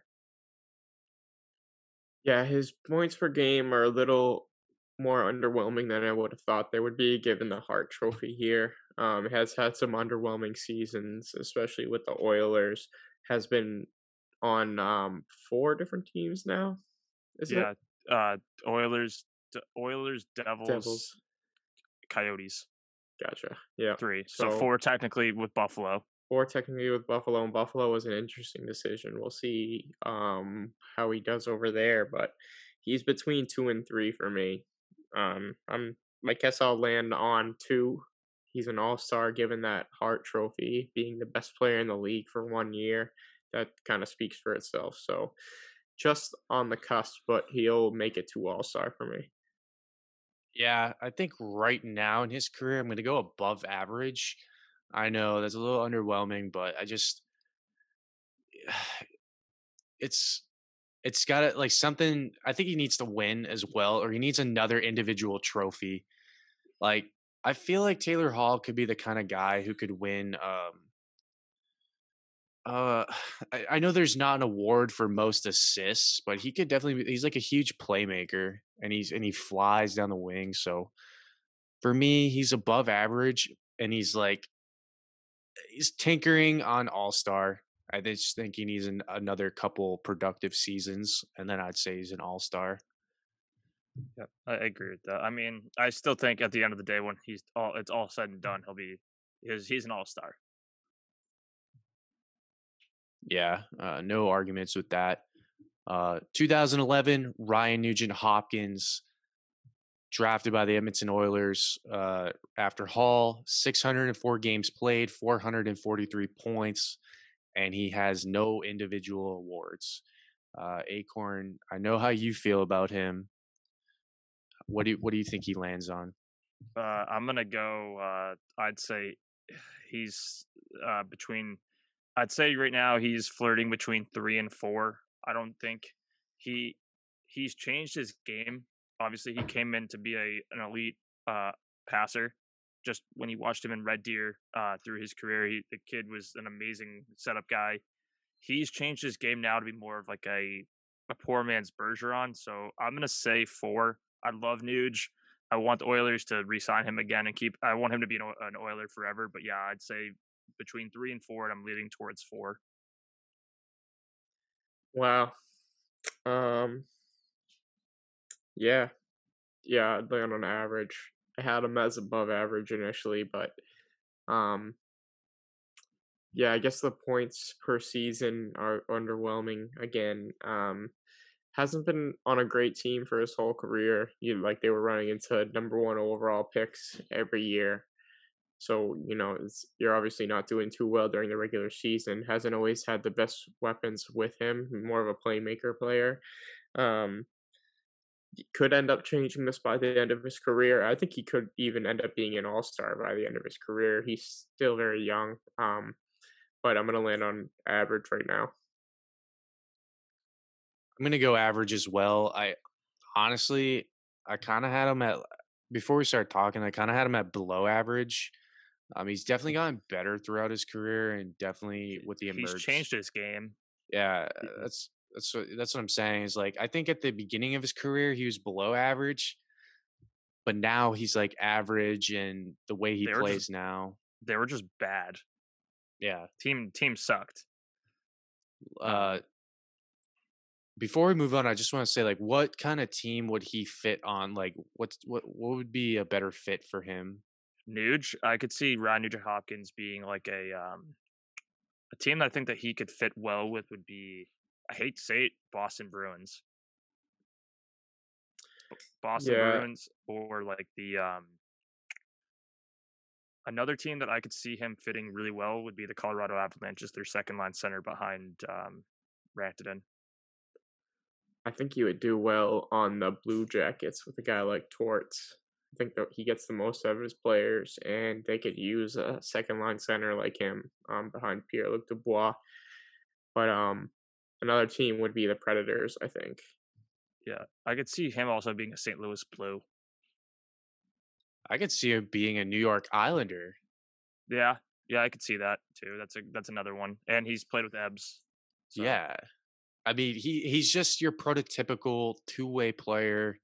yeah his points per game are a little more underwhelming than i would have thought they would be given the hart trophy here um has had some underwhelming seasons especially with the oilers has been on um four different teams now. Is yeah, it uh, Oilers, Oilers, Devils, Devils? Coyotes. Gotcha. Yeah. Three. So, So- four technically with Buffalo. Or technically with Buffalo, and Buffalo was an interesting decision. We'll see um how he does over there, but he's between two and three for me. Um, I'm I guess I'll land on two. He's an all star given that Hart Trophy, being the best player in the league for one year. That kind of speaks for itself. So just on the cusp, but he'll make it to all star for me. Yeah, I think right now in his career, I'm going to go above average. I know that's a little underwhelming, but I just it's it's got to like something. I think he needs to win as well, or he needs another individual trophy. Like I feel like Taylor Hall could be the kind of guy who could win. Um, uh, I, I know there's not an award for most assists, but he could definitely. Be, he's like a huge playmaker, and he's and he flies down the wing. So for me, he's above average, and he's like he's tinkering on All Star. I just think he needs an, another couple productive seasons, and then I'd say he's an All Star. Yeah, I agree with that. I mean, I still think at the end of the day, when he's all it's all said and done, he'll be he's he's an all star. Yeah, uh, no arguments with that. Uh, 2011, Ryan Nugent Hopkins, drafted by the Edmonton Oilers uh, after Hall, 604 games played, 443 points, and he has no individual awards. Uh, Acorn, I know how you feel about him. What do you, what do you think he lands on? Uh, I'm gonna go. Uh, I'd say he's uh, between. I'd say right now he's flirting between three and four. I don't think he he's changed his game. Obviously, he came in to be a an elite uh, passer. Just when you watched him in Red Deer uh, through his career, he, the kid was an amazing setup guy. He's changed his game now to be more of like a a poor man's Bergeron. So I'm gonna say four. I love Nuge. I want the Oilers to re-sign him again and keep. I want him to be an, an Oiler forever. But yeah, I'd say between three and four, and I'm leaning towards four. Wow. Um. Yeah, yeah, I'd land on average. I had him as above average initially, but um. Yeah, I guess the points per season are underwhelming again. Um, hasn't been on a great team for his whole career. You like they were running into number one overall picks every year. So, you know, you're obviously not doing too well during the regular season. Hasn't always had the best weapons with him, more of a playmaker player. Um, could end up changing this by the end of his career. I think he could even end up being an all star by the end of his career. He's still very young. Um, but I'm going to land on average right now. I'm gonna go average as well. I honestly, I kind of had him at before we start talking. I kind of had him at below average. Um, he's definitely gotten better throughout his career, and definitely with the emergence. He's emerge. changed his game. Yeah, Yeah. that's that's what that's what I'm saying. Is like I think at the beginning of his career he was below average, but now he's like average, and the way he They plays just- now, They were just bad. yeah. Team team sucked. Uh, before we move on, I just want to say like, what kind of team would he fit on? Like, what's what what would be a better fit for him? Nuge, I could see Ryan Nugent Hopkins being like a um a team that I think that he could fit well with would be I hate to say it, Boston Bruins. Boston Yeah. Bruins or like the um another team that I could see him fitting really well would be the Colorado Avalanche as their second line center behind um Rantanen. I think he would do well on the Blue Jackets with a guy like Torts. I think that he gets the most out of his players, and they could use a second line center like him um, behind Pierre Luc Dubois. But um, another team would be the Predators. I think. Yeah. I could see him also being a St. Louis Blue. I could see him being a New York Islander. Yeah. Yeah, I could see that too. That's a that's another one. And he's played with Ebbs. so- Yeah, I mean he he's just your prototypical two way player.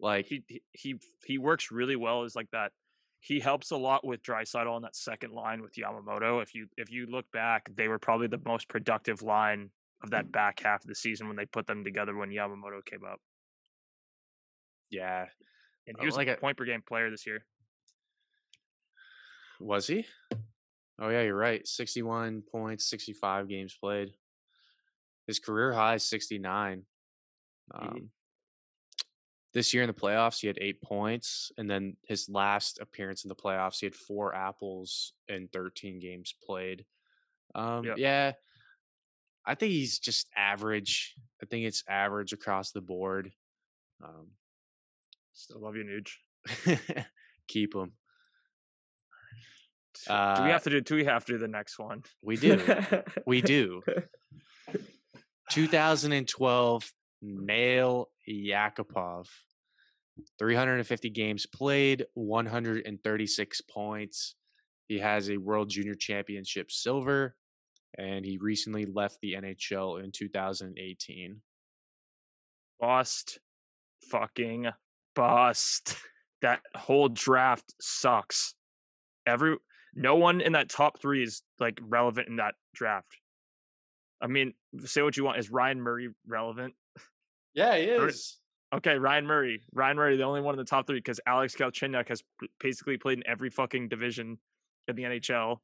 Like he he- he works really well as like that. He helps a lot with Draisaitl on that second line with Yamamoto. If you if you look back, they were probably the most productive line of that back half of the season when they put them together when Yamamoto came up. Yeah. And Uh, he was like like a- point per game player this year. Was he? Oh yeah, you're right. 61 points, 65 games played. His career high is 69. Um, this year in the playoffs, he had eight points, and then his last appearance in the playoffs, he had four apples in 13 games played. Um, Yep. Yeah, I think he's just average. I think it's average across the board. Um, Still love you, Nuge. keep him. do we Uh, have to do? Do we have to do the next one? We do. we do. 2012 Nail Yakupov. 350 games played, 136 points. He has a World Junior Championship silver, and he recently left the NHL in 2018. Bust, fucking bust. That whole draft sucks. Every no one in that top three is like relevant in that draft. I mean, say what you want. Is Ryan Murray relevant? Yeah, he is. Okay, Ryan Murray. Ryan Murray, the only one in the top three because Alex Galchenyuk has basically played in every fucking division in the NHL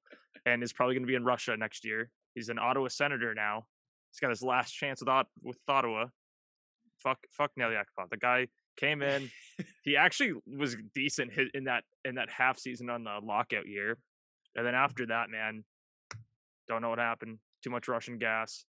and is probably going to be in Russia next year. He's an Ottawa Senator now. He's got his last chance with, Ot- with Ottawa. Fuck, fuck Nail Yakupov. The guy came in. he actually was decent in that in that half season on the lockout year, and then after that, man, don't know what happened. Too much Russian gas.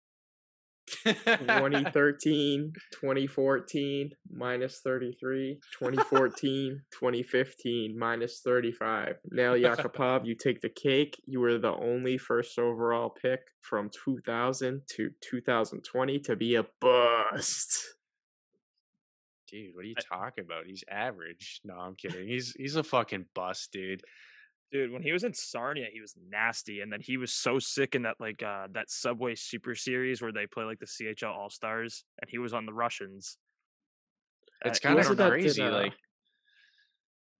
2013, 2014, minus 33, 2014, 2015, minus 35. Nail Yakupov, you take the cake. You were the only first overall pick from 2000 to 2020 to be a bust. Dude, what are you talking about? He's average. No, I'm kidding. He's he's a fucking bust, dude. Dude, when he was in Sarnia, he was nasty, and then he was so sick in that like uh that Subway Super Series where they play like the CHL All Stars, and he was on the Russians. It's Uh, kind of that did, crazy. uh, like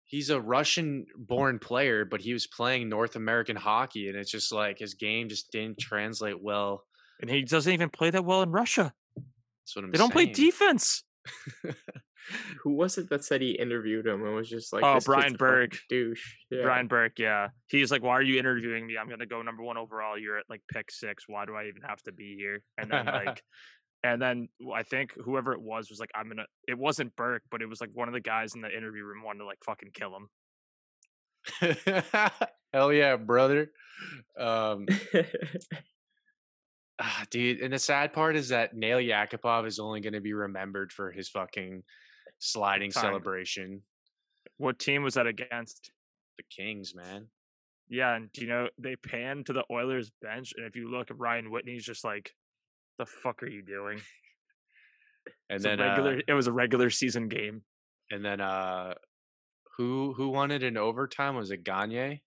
he's a Russian-born player, but he was playing North American hockey, and it's just like his game just didn't translate well. and he doesn't even play that well in Russia. That's what I'm They don't play defense. Who was it that said he interviewed him and was just like, Oh, Brian a fucking Burke. douche? Yeah. Brian Burke, yeah, he's like, "Why are you interviewing me? I'm gonna go number one overall. You're at like pick six. Why do I even have to be here?" And then like. And then I think whoever it was was like, I'm gonna. It wasn't Burke, but it was like one of the guys in the interview room wanted to like fucking kill him. Hell yeah, brother. Um, ah, dude, and the sad part is that Nail Yakupov is only going to be remembered for his fucking sliding Time. celebration. What team was that against? The Kings, man. Yeah, and do you know they pan to the Oilers bench, and if you look Ryan Whitney's just like, "The fuck are you doing?" And then regular. uh, it was a regular season game. and then uh who who won it in overtime? Was it Gagne?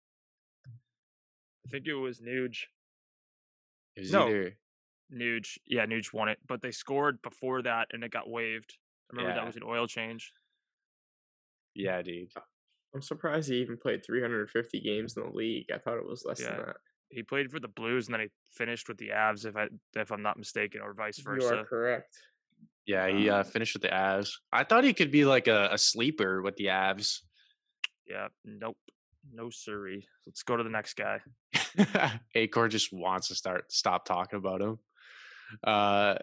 I think it was Nuge. It was No. either Nuge, yeah, Nuge won it, but they scored before that, and it got waived. Remember Yeah. that was an oil change. yeah, dude. I'm surprised he even played 350 games in the league. I thought it was less Yeah. than that. He played for the Blues, and then he finished with the Avs, if I if I'm not mistaken, or vice versa. You are correct. Yeah, he uh, finished with the Avs. I thought he could be like a, a sleeper with the Avs. Yeah, nope, no siree. Let's go to the next guy. Acor just wants to start stop talking about him. Uh,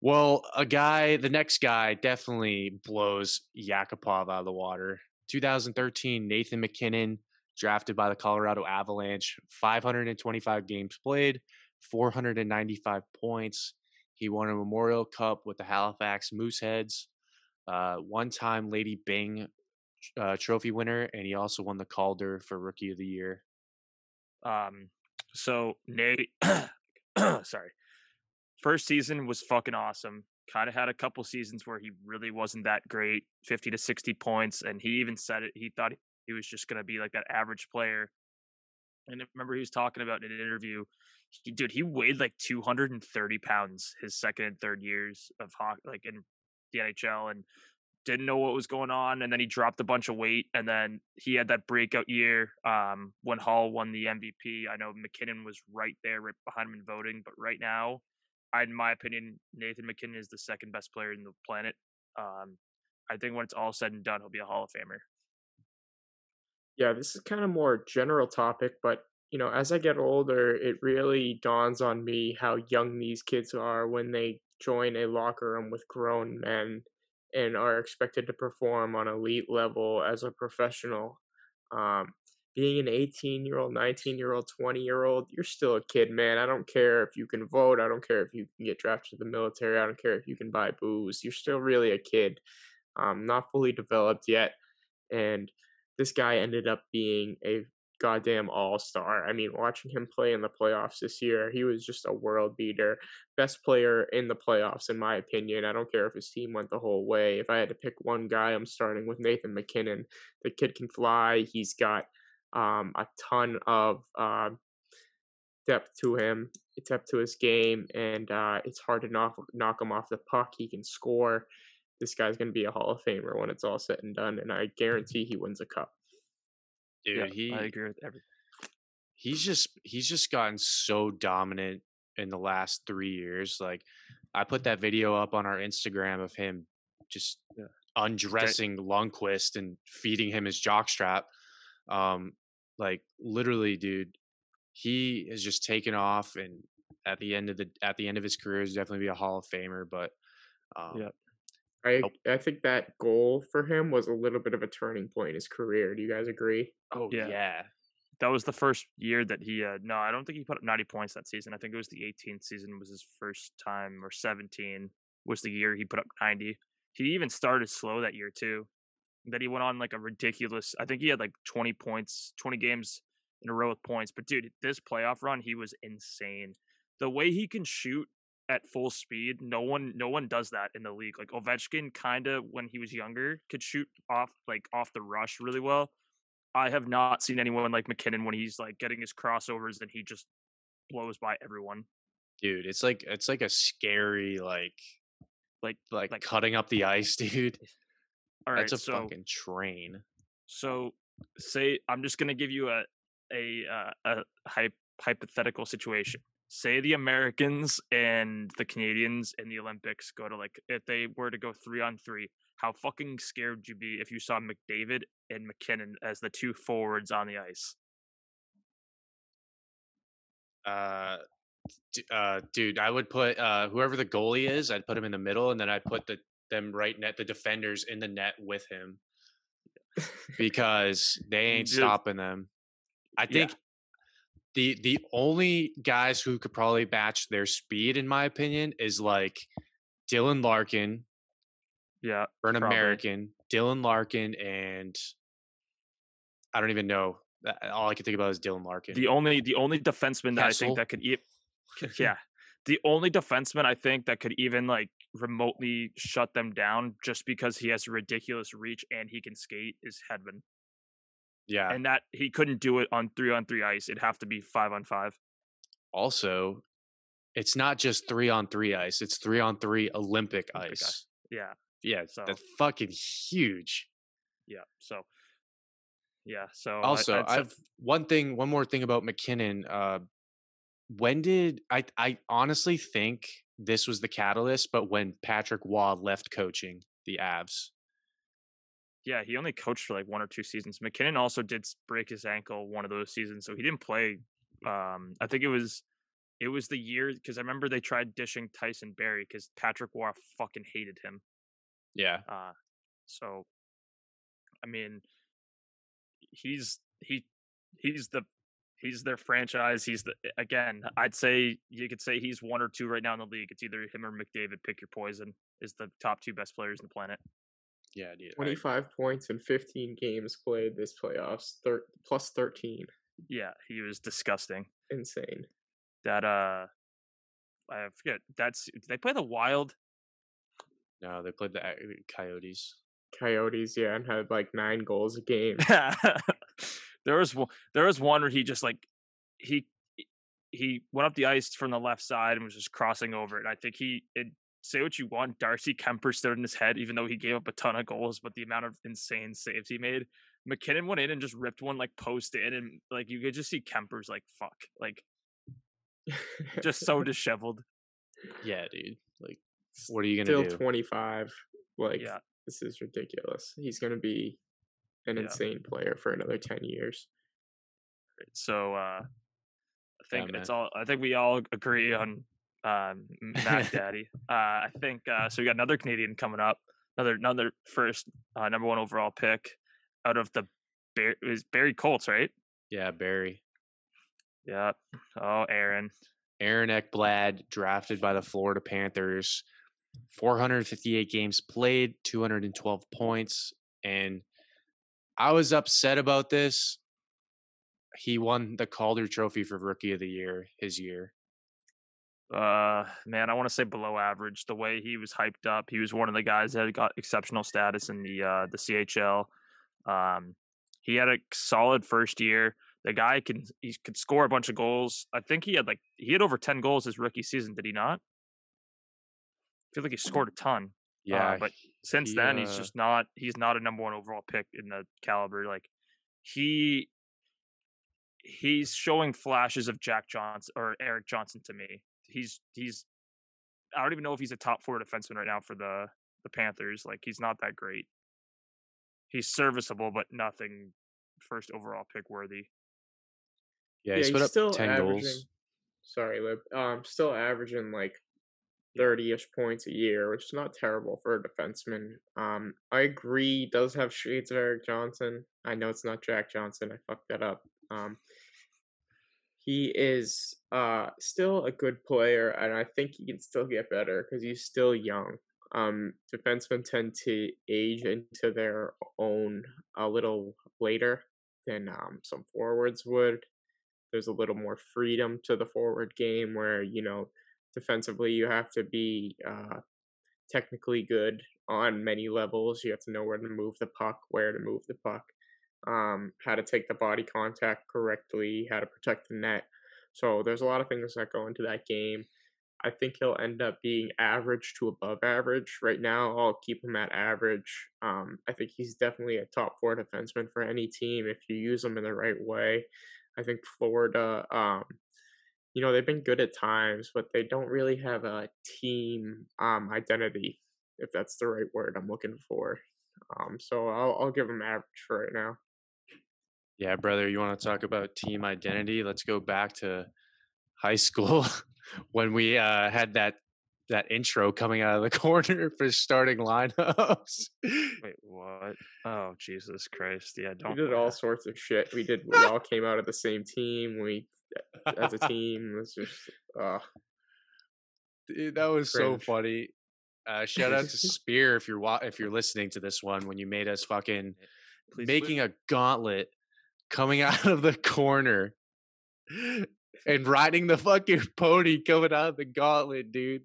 well, a guy, the next guy definitely blows Yakupov out of the water. 2013, Nathan MacKinnon, drafted by the Colorado Avalanche, 525 games played, 495 points. He won a Memorial Cup with the Halifax Mooseheads, uh, one-time Lady Byng uh, trophy winner, and he also won the Calder for Rookie of the Year. Um, so Nate, sorry, first season was fucking awesome. Kind of had a couple seasons where he really wasn't that great, fifty to sixty points, and he even said it. He thought he was just gonna be like that average player. And I remember he was talking about in an interview, he, dude, he weighed like two hundred and thirty pounds his second and third years of hockey, like in the NHL, and didn't know what was going on and then he dropped a bunch of weight and then he had that breakout year um, when Hall won the MVP. I know MacKinnon was right there right behind him in voting, but right now In my opinion, Nathan MacKinnon is the second best player in the planet. Um, I think when it's all said and done, he'll be a Hall of Famer. Yeah, this is kind of more general topic, but you know, as I get older, it really dawns on me how young these kids are when they join a locker room with grown men and are expected to perform on elite level as a professional. Um, being an 18 year old, 19 year old, 20 year old, you're still a kid, man. I don't care if you can vote. I don't care if you can get drafted to the military. I don't care if you can buy booze. You're still really a kid, um, not fully developed yet. And this guy ended up being a goddamn all star. I mean, watching him play in the playoffs this year, he was just a world beater. Best player in the playoffs, in my opinion. I don't care if his team went the whole way. If I had to pick one guy, I'm starting with Nathan MacKinnon. The kid can fly. He's got um, a ton of uh, depth to him, depth to his game, and uh, it's hard to knock knock him off the puck. He can score. This guy's going to be a Hall of Famer when it's all said and done, and I guarantee he wins a cup. Dude, yeah, he I agree with everything. he's just he's just gotten so dominant in the last three years. Like I put that video up on our Instagram of him just Yeah. undressing Lundqvist and feeding him his jockstrap. Um, like literally, dude, he has just taken off and at the end of the at the end of his career is definitely be a Hall of Famer. But um, Yep. I I think that goal for him was a little bit of a turning point in his career. Do you guys agree? oh Yeah. yeah, That was the first year that he. Uh, no, I don't think he put up 90 points that season. I think it was the 18th season was his first time, or 17 was the year he put up 90. He even started slow that year too. Then he went on like a ridiculous. I think he had like 20 points, 20 games in a row with points. But dude, this playoff run, he was insane. The way he can shoot at full speed, no one, no one does that in the league. Like Ovechkin, kind of when he was younger, could shoot off like off the rush really well. I have not seen anyone like MacKinnon when he's like getting his crossovers and he just blows by everyone. dude, it's like it's like a scary like Like like, like- cutting up the ice, dude. All right, That's a so fucking train. so say I'm just gonna give you a a uh, a hy- hypothetical situation. Say the Americans and the Canadians in the Olympics go to like if they were to go three on three, how fucking scared would you be if you saw McDavid and MacKinnon as the two forwards on the ice? Uh, uh, dude, I would put uh whoever the goalie is, I'd put him in the middle, and then I'd put the them right net, the defenders in the net with him because they ain't stopping them. I Yeah. think the the only guys who could probably match their speed, in my opinion, is like Dylan Larkin Yeah, for an Probably. American, Dylan Larkin, and I don't even know. All I can think about is Dylan Larkin. The only the only defenseman that I think that could e- yeah, the only defenseman I think that could even like remotely shut them down just because he has ridiculous reach and he can skate is Hedman. yeah. And that he couldn't do it on 3 on 3 ice. It'd have to be 5 on 5. also it's not just three on three ice it's three on three olympic Olympic ice ice. Yeah. yeah So- that's fucking huge Yeah. So yeah, so also I'd say- i've one thing one more thing about mackinnon uh when did i i honestly think this was the catalyst but when patrick roy left coaching the avs yeah, he only coached for like one or two seasons. MacKinnon also did break his ankle one of those seasons, so he didn't play. Um, I think it was it was the year because I remember they tried dishing Tyson Barrie because Patrick Roy fucking hated him. yeah Uh, so I mean, he's he he's the he's their franchise. He's the again. I'd say you could say he's one or two right now in the league. It's either him or McDavid. Pick your poison. Is the top two best players on the planet. yeah dude I- 25 points in 15 games played this playoffs, thir- plus 13. Yeah, he was disgusting. Insane. that uh I forget that's did they play the Wild. no they played the uh, coyotes Coyotes, yeah, and had like nine goals a game. there was one, there was one where he just like he he went up the ice from the left side and was just crossing over it. I think he it, say what you want, Darcy Kuemper stood in his head, even though he gave up a ton of goals, but the amount of insane saves he made. MacKinnon went in and just ripped one like post in, and like you could just see Kuemper's like fuck, like just so disheveled. Yeah, dude. Like, what are you gonna do? 25. Like, Yeah. this is ridiculous. He's going to be an Yeah. insane player for another 10 years. So uh, I think man. it's all. I think we all agree on um, Mac Daddy. Uh, I think uh, so. We got another Canadian coming up. Another another first uh, number one overall pick out of the Bar- was Barrie Colts, right? Yeah, Barrie. Yeah. Oh, Aaron. Aaron Ekblad, drafted by the Florida Panthers, 458 games played, 212 points. And I was upset about this. He won the Calder Trophy for Rookie of the Year his year. Uh, man, I want to say below average. The way he was hyped up, he was one of the guys that got exceptional status in the uh, the CHL. Um, he had a solid first year. The guy can he could score a bunch of goals. I think he had like he had over ten goals his rookie season. Did he not? I feel like he scored a ton. Yeah, Uh, but since he, then he's uh, just not he's not a number one overall pick in the caliber. Like he he's showing flashes of Jack Johnson or Erik Johnson to me. He's he's I don't even know if he's a top four defenseman right now for the the Panthers. Like he's not that great. He's serviceable, but nothing first overall pick worthy. yeah, he put up 10 averaging. goals. Sorry, Lib. Um, still averaging like 30-ish points a year, which is not terrible for a defenseman. Um, I agree. he Does have shades of Erik Johnson. I know it's not Jack Johnson. I fucked that up. Um, he is uh still a good player, and I think he can still get better because he's still young. Um, defensemen tend to age into their own a little later than um, some forwards would. There's a little more freedom to the forward game where you know defensively you have to be uh, technically good on many levels. You have to know where to move the puck, where to move the puck, um, how to take the body contact correctly, how to protect the net. So there's a lot of things that go into that game. I think he'll end up being average to above average. Right now, I'll keep him at average. Um, I think he's definitely a top four defenseman for any team if you use him in the right way. I think Florida, um, you know, they've been good at times, but they don't really have a team um, identity, if that's the right word I'm looking for. Um, so I'll, I'll give them average for right now. Yeah, brother, you want to talk about team identity? Let's go back to high school when we uh, had that that intro coming out of the corner for starting lineups. Wait, what? Oh Jesus Christ! Yeah, We don't. We did all sorts of shit. We did. We all came out of the same team. We, as a team, it was just. Uh, Dude, that was so funny. Uh, shout out to Spear if you're wa- if you're listening to this one when you made us fucking Please making a gauntlet coming out of the corner and riding the fucking pony coming out of the gauntlet, dude.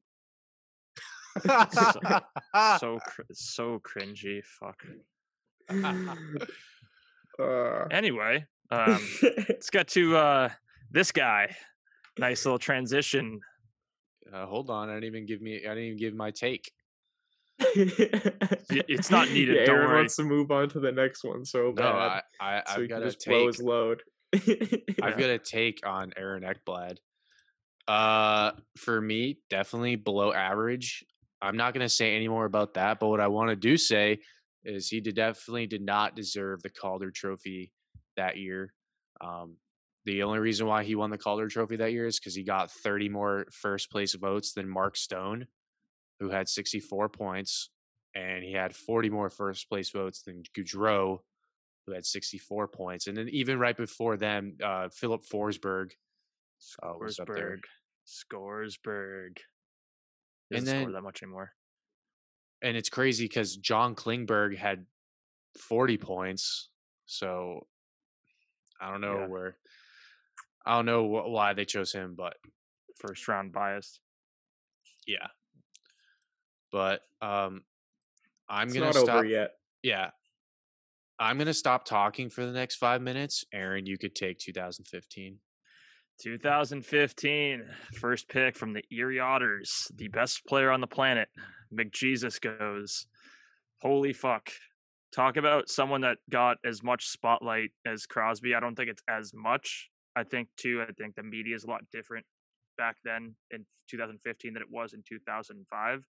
so cr- so cringy. Fuck. uh, Anyway, um, let's get to uh, this guy. Nice little transition. uh, hold on, I didn't even give me. I didn't even give my take. it's not needed, Yeah, Aaron worry. wants to move on to the next one so No, bad. I, I so I've he got can a just blow take. his load. I've got a take on Aaron Ekblad. Uh, for me, definitely below average. I'm not gonna say any more about that, but what I want to do say is he did definitely did not deserve the Calder Trophy that year. Um, the only reason why he won the Calder Trophy that year is because he got 30 more first place votes than Mark Stone, who had 64 points, and he had 40 more first place votes than Gaudreau, who had 64 points. And then even right before them, uh, Filip Forsberg uh, was up there. Scoresburg. Doesn't score then- that much anymore. And it's crazy because John Klingberg had 40 points. So I don't know Yeah. where, I don't know wh- why they chose him, but First round biased. yeah. But um, I'm it's gonna stop. yet. Yeah, I'm gonna stop talking for the next five minutes. Aaron, you could take 2015. 2015, first pick from the Erie Otters, the best player on the planet. McJesus goes. Holy fuck. Talk about someone that got as much spotlight as Crosby. I don't think it's as much. I think, too, I think the media is a lot different back then in 2015 than it was in 2005.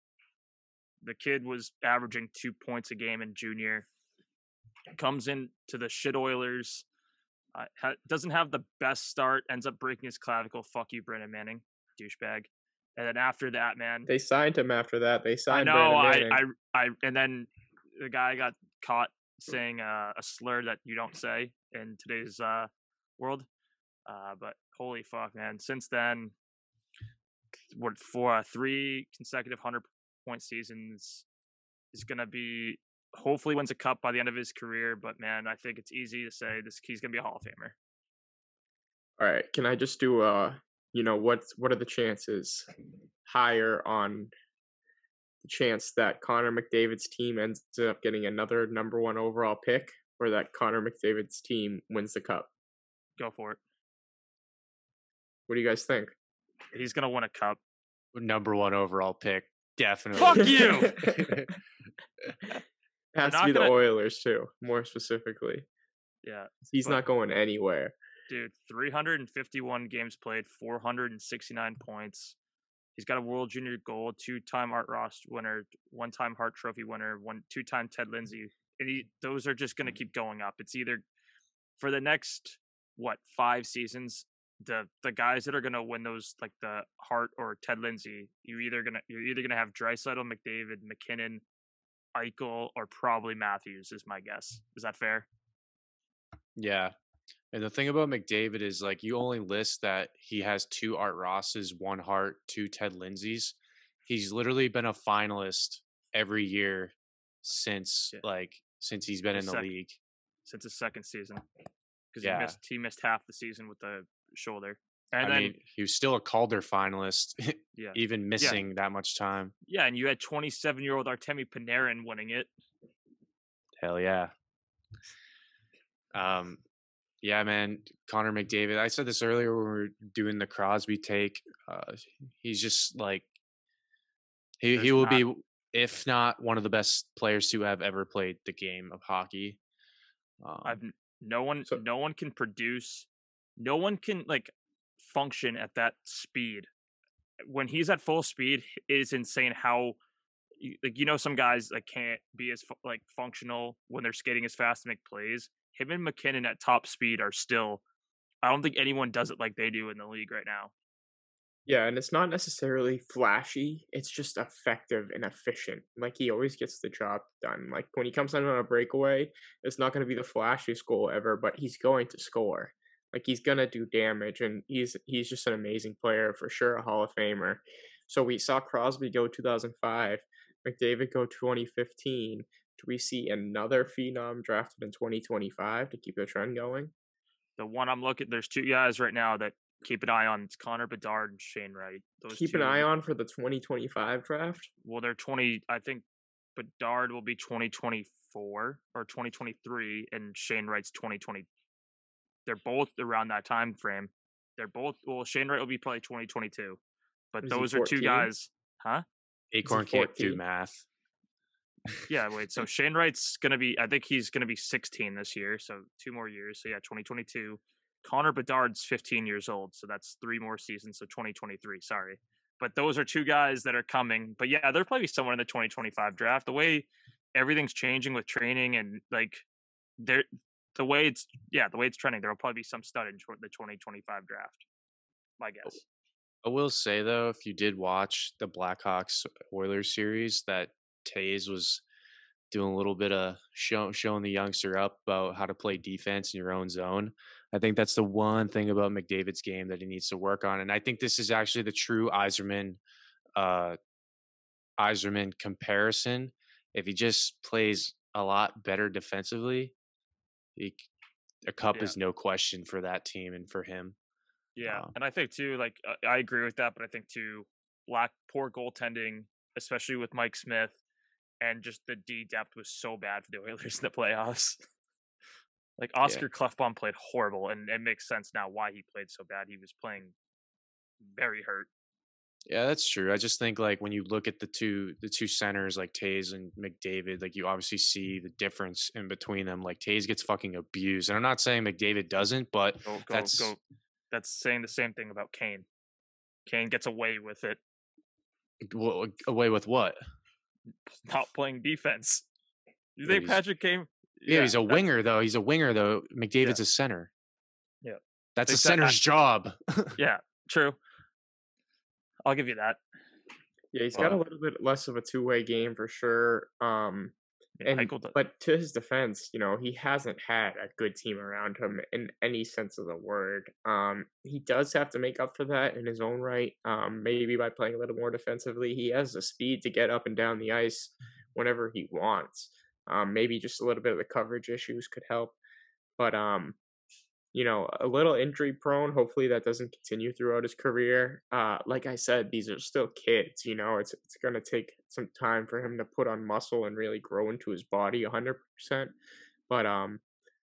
The kid was averaging two points a game in junior. Comes in to the shit Oilers. Uh, ha- doesn't have the best start. Ends up breaking his clavicle. Fuck you, Brandon Manning, douchebag. And then after that, man, They signed him after that. They signed. Brandon I. I, I, and then the guy got caught saying uh, a slur that you don't say in today's uh, world. Uh, but holy fuck, man! Since then, what for uh, three consecutive hundred point seasons is gonna be hopefully wins a cup by the end of his career. But man, I think it's easy to say this he's gonna be a Hall of Famer. All right, can I just do uh you know what's what are the chances higher on the chance that Connor McDavid's team ends up getting another number 1 overall pick or that Connor McDavid's team wins the cup? Go for it. What do you guys think? He's gonna win a cup. Number one overall pick, definitely. Fuck you! It has to be the gonna- Oilers too, more specifically. Yeah, He's But- not going anywhere. dude 351 games played 469 points he's got a world junior gold two-time art ross winner one-time hart trophy winner one two-time ted lindsay and he, those are just going to mm. keep going up it's either for the next what five seasons the the guys that are going to win those like the hart or ted lindsay you either gonna you're either going to have Draisaitl, mcdavid mackinnon eichel or probably matthews is my guess is that fair Yeah. And the thing about McDavid is like you only list that he has two Art Rosses, one Hart, two Ted Lindsays. He's literally been a finalist every year since Yeah. like since he's been The in the league. since his second season because Yeah. he missed he missed half the season with the shoulder. And I then mean, he was still a Calder finalist, yeah, even missing that much time. yeah, and you had 27 year old Artemi Panarin winning it. Hell yeah. Um, yeah, man, Connor McDavid. I said this earlier when we were doing the Crosby take. Uh, he's just like he he will not- be, if not one of the best players to have ever played the game of hockey. Um, I've no one So- no one can produce, no one can like function at that speed. When he's at full speed, it is insane how like you know some guys like can't be as like functional when they're skating as fast to make plays. Him and MacKinnon at top speed are still. I don't think anyone does it like they do in the league right now. Yeah, and it's not necessarily flashy. It's just effective and efficient. Like he always gets the job done. Like when he comes in on a breakaway, it's not going to be the flashiest goal ever, but he's going to score. Like he's going to do damage, and he's he's just an amazing player for sure, a Hall of Famer. So we saw Crosby go 2005, McDavid go 2015. Do we see another phenom drafted in 2025 to keep the trend going? The one I'm looking, there's two guys right now that keep an eye on. It's Connor Bedard and Shane Wright. Those Keep an eye on for the 2025 draft. Well, they're 20. I think Bedard will be 2024 or 2023, and Shane Wright's 2020. They're both around that time frame. They're both. Well, Shane Wright will be probably 2022, but those are two guys, huh? Acorn can't do math. Yeah, wait. So Shane Wright's gonna be. I think he's gonna be 16 this year. So two more years. So yeah, 2022. Connor Bedard's 15 years old. So that's three more seasons. So 2023. Sorry, but those are two guys that are coming. But yeah, they're probably somewhere in the 2025 draft. The way everything's changing with training and like they're the way it's yeah the way it's trending, there will probably be some stud in tw- the 2025 draft. My guess. I will say though, if you did watch the Blackhawks Oilers series, that Tays was doing a little bit of show, showing the youngster up about how to play defense in your own zone. I think that's the one thing about McDavid's game that he needs to work on, and I think this is actually the true Yzerman, uh, Yzerman comparison. If he just plays a lot better defensively, he, a cup Yeah. is no question for that team and for him. Yeah, Um, and I think too, like uh, I agree with that, but I think too, lack poor goaltending, especially with Mike Smith, and just the D depth was so bad for the Oilers in the playoffs. like Oscar Klefbom played horrible, and it makes sense now why he played so bad. He was playing very hurt. Yeah, that's true. I just think like when you look at the two the two centers like Tays and McDavid, like you obviously see the difference in between them. Like Tays gets fucking abused. And I'm not saying McDavid doesn't, but Go, go, That's- go. That's saying the same thing about Kane. Kane gets away with it, Wha- Away with what? not playing defense. You think Patrick Kane? Yeah, he's a winger though. He's a winger though. McDavid's a center. Yeah. That's a Except I- center's job. Yeah, true. I'll give you that. Yeah, he's got a little bit less of a two way game for sure. Um, and Eichel but to his defense, you know, he hasn't had a good team around him in any sense of the word. Um, he does have to make up for that in his own right. Um, maybe by playing a little more defensively, he has the speed to get up and down the ice whenever he wants. Um, maybe just a little bit of the coverage issues could help, but um, you know, a little injury prone. Hopefully that doesn't continue throughout his career. Uh, like I said, these are still kids. You know, it's it's gonna take some time for him to put on muscle and really grow into his body hundred percent. But um,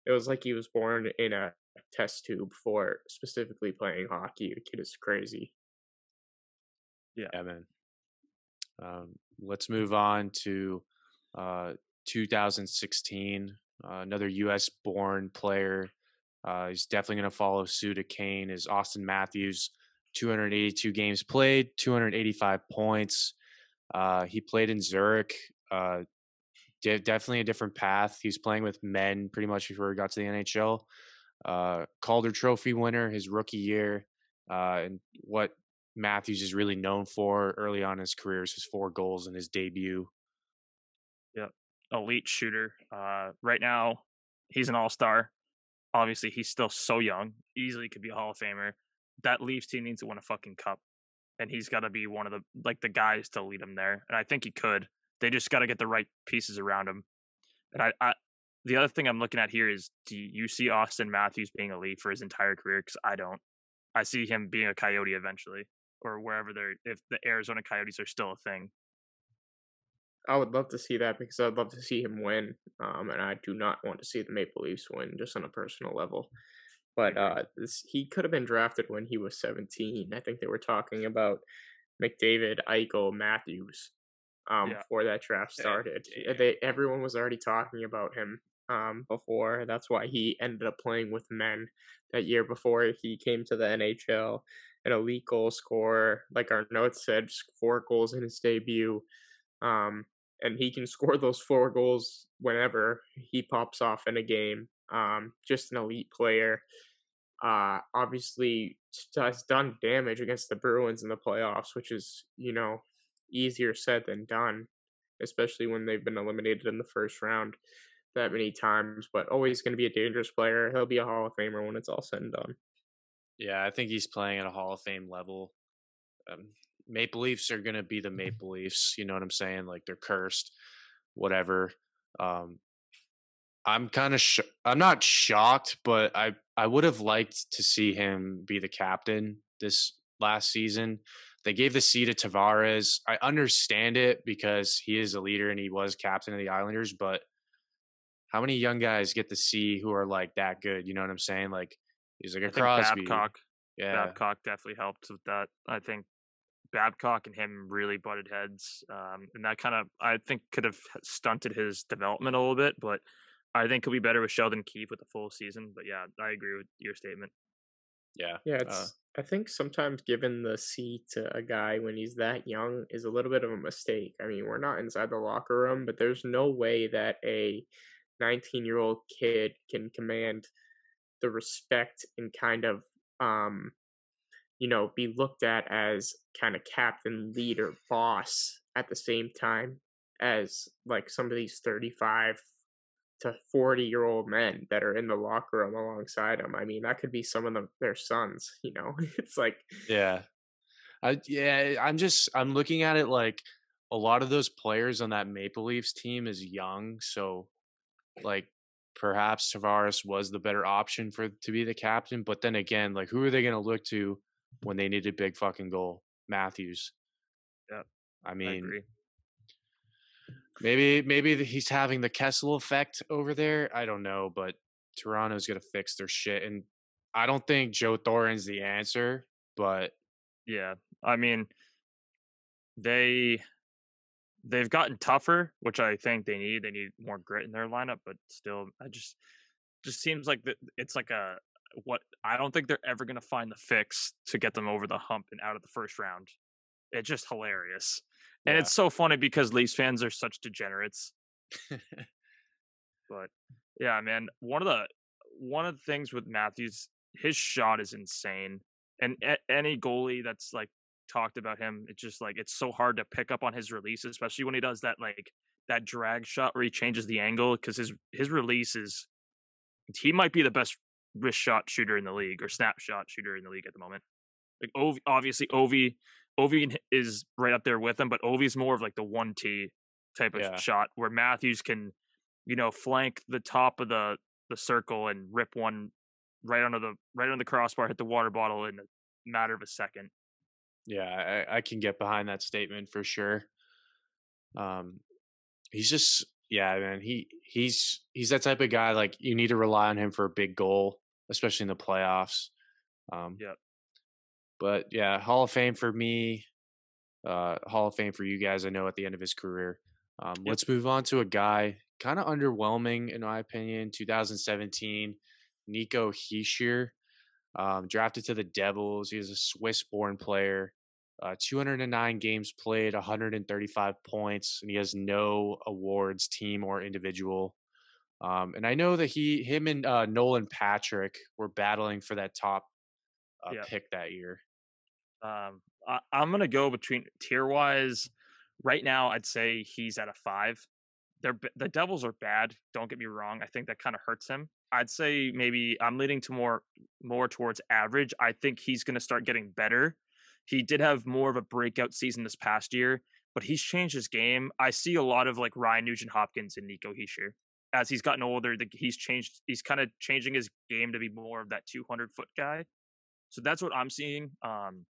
it was like he was born in a test tube for specifically playing hockey. The kid is crazy. yeah, man. Um, let's move on to uh, 2016. Uh, another U.S. born player. Uh, he's definitely going to follow suit of Kane. Is Auston Matthews? 282 games played, 285 points. Uh, he played in Zurich. Uh, de- definitely a different path. He's playing with men pretty much before he got to the NHL. Uh, Calder Trophy winner his rookie year. Uh, and what Matthews is really known for early on in his career is his four goals in his debut. Yep, elite shooter. Uh, right now, he's an all star. Obviously, he's still so young. Easily could be a Hall of Famer. That Leafs team needs to win a fucking cup, and he's got to be one of the like the guys to lead him there. And I think he could. They just got to get the right pieces around him. And I, I, the other thing I'm looking at here is, do you see Auston Matthews being elite for his entire career? Because I don't. I see him being a Coyote eventually, or wherever they're. If the Arizona Coyotes are still a thing, I would love to see that because I'd love to see him win. Um, and I do not want to see the Maple Leafs win, just on a personal level. But uh, this, he could have been drafted when he was 17. I think they were talking about McDavid, Eichel, Matthews um, Yeah. before that draft started. yeah. They, everyone was already talking about him um, before. That's why he ended up playing with men that year before he came to the NHL. An elite goal scorer, like our notes said, four goals in his debut. Um, and he can score those four goals whenever he pops off in a game. Um, just an elite player. Uh, obviously has done damage against the Bruins in the playoffs, which is you know easier said than done, especially when they've been eliminated in the first round that many times. But always going to be a dangerous player. He'll be a Hall of Famer when it's all said and done. Yeah, I think he's playing at a Hall of Fame level. Um, Maple Leafs are going to be the Maple Leafs. You know what I'm saying? Like they're cursed, whatever. Um, I'm kind of sh- I'm not shocked, but I I would have liked to see him be the captain this last season. They gave the C to Tavares. I understand it because he is a leader and he was captain of the Islanders, but how many young guys get the C who are like that good? You know what I'm saying? Like he's like a I Crosby. Babcock Yeah. Babcock definitely helped with that. I think Babcock and him really butted heads, um, and that kind of I think could have stunted his development a little bit. But I think he'll be better with Sheldon Keefe with the full season. But yeah, I agree with your statement. Yeah. Yeah, Uh, it's. I think sometimes giving the C to a guy when he's that young is a little bit of a mistake. I mean, we're not inside the locker room, but there's no way that a 19 year old kid can command the respect and kind of, um, you know, be looked at as kind of captain, leader, boss at the same time as like some of these 35 to 40 year old men that are in the locker room alongside him. I mean, that could be some of them, their sons, you know? It's like, Yeah. I yeah, I'm just I'm looking at it like a lot of those players on that Maple Leafs team is young, so like perhaps Tavares was the better option for to be the captain, but then again, like who are they going to look to when they need a big fucking goal? Matthews. Yep, I I mean, agree. maybe maybe he's having the Kessel effect over there. I don't know, but Toronto's to fix their shit and I don't think Joe Thornton's the answer, but Yeah, I mean, they they've gotten tougher, which I think they need. They need more grit in their lineup, but still, I just just seems like that it's like a what I don't think they're ever going to find the fix to get them over the hump and out of the first round. It's just hilarious. And Yeah. it's so funny because Leafs fans are such degenerates. But yeah, man, one of the one of the things with Matthews, his shot is insane. And a- any goalie that's like talked about him, it's just like it's so hard to pick up on his release, especially when he does that like that drag shot where he changes the angle because his his release is he might be the best wrist shot shooter in the league or snapshot shooter in the league at the moment. Like Ovi, obviously Ovi Ovi is right up there with him, but Ovi's more of like the one T type of Yeah. shot where Matthews can, you know, flank the top of the the circle and rip one right under the right under the crossbar, hit the water bottle in a matter of a second. Yeah, I, I can get behind that statement for sure. Um, he's just yeah, man. He he's he's that type of guy. Like you need to rely on him for a big goal, especially in the playoffs. Um, Yep. But yeah, Hall of Fame for me. Uh, Hall of Fame for you guys. I know at the end of his career. Um, Yep. Let's move on to a guy kind of underwhelming in my opinion. 2017, Nico Hischier, um, drafted to the Devils. He is a Swiss-born player. Uh, 209 games played, 135 points, and he has no awards, team or individual. Um, and I know that he, him, and uh, Nolan Patrick were battling for that top uh, Yeah. pick that year. Um, I, I'm gonna go between tier wise. Right now, I'd say he's at a five. They're the Devils are bad. Don't get me wrong. I think that kind of hurts him. I'd say maybe I'm leaning to more more towards average. I think he's gonna start getting better. He did have more of a breakout season this past year, but he's changed his game. I see a lot of like Ryan Nugent Hopkins and Nico Hischier. As he's gotten older, the, he's changed. He's kind of changing his game to be more of that 200 foot guy. So that's what I'm seeing. Um,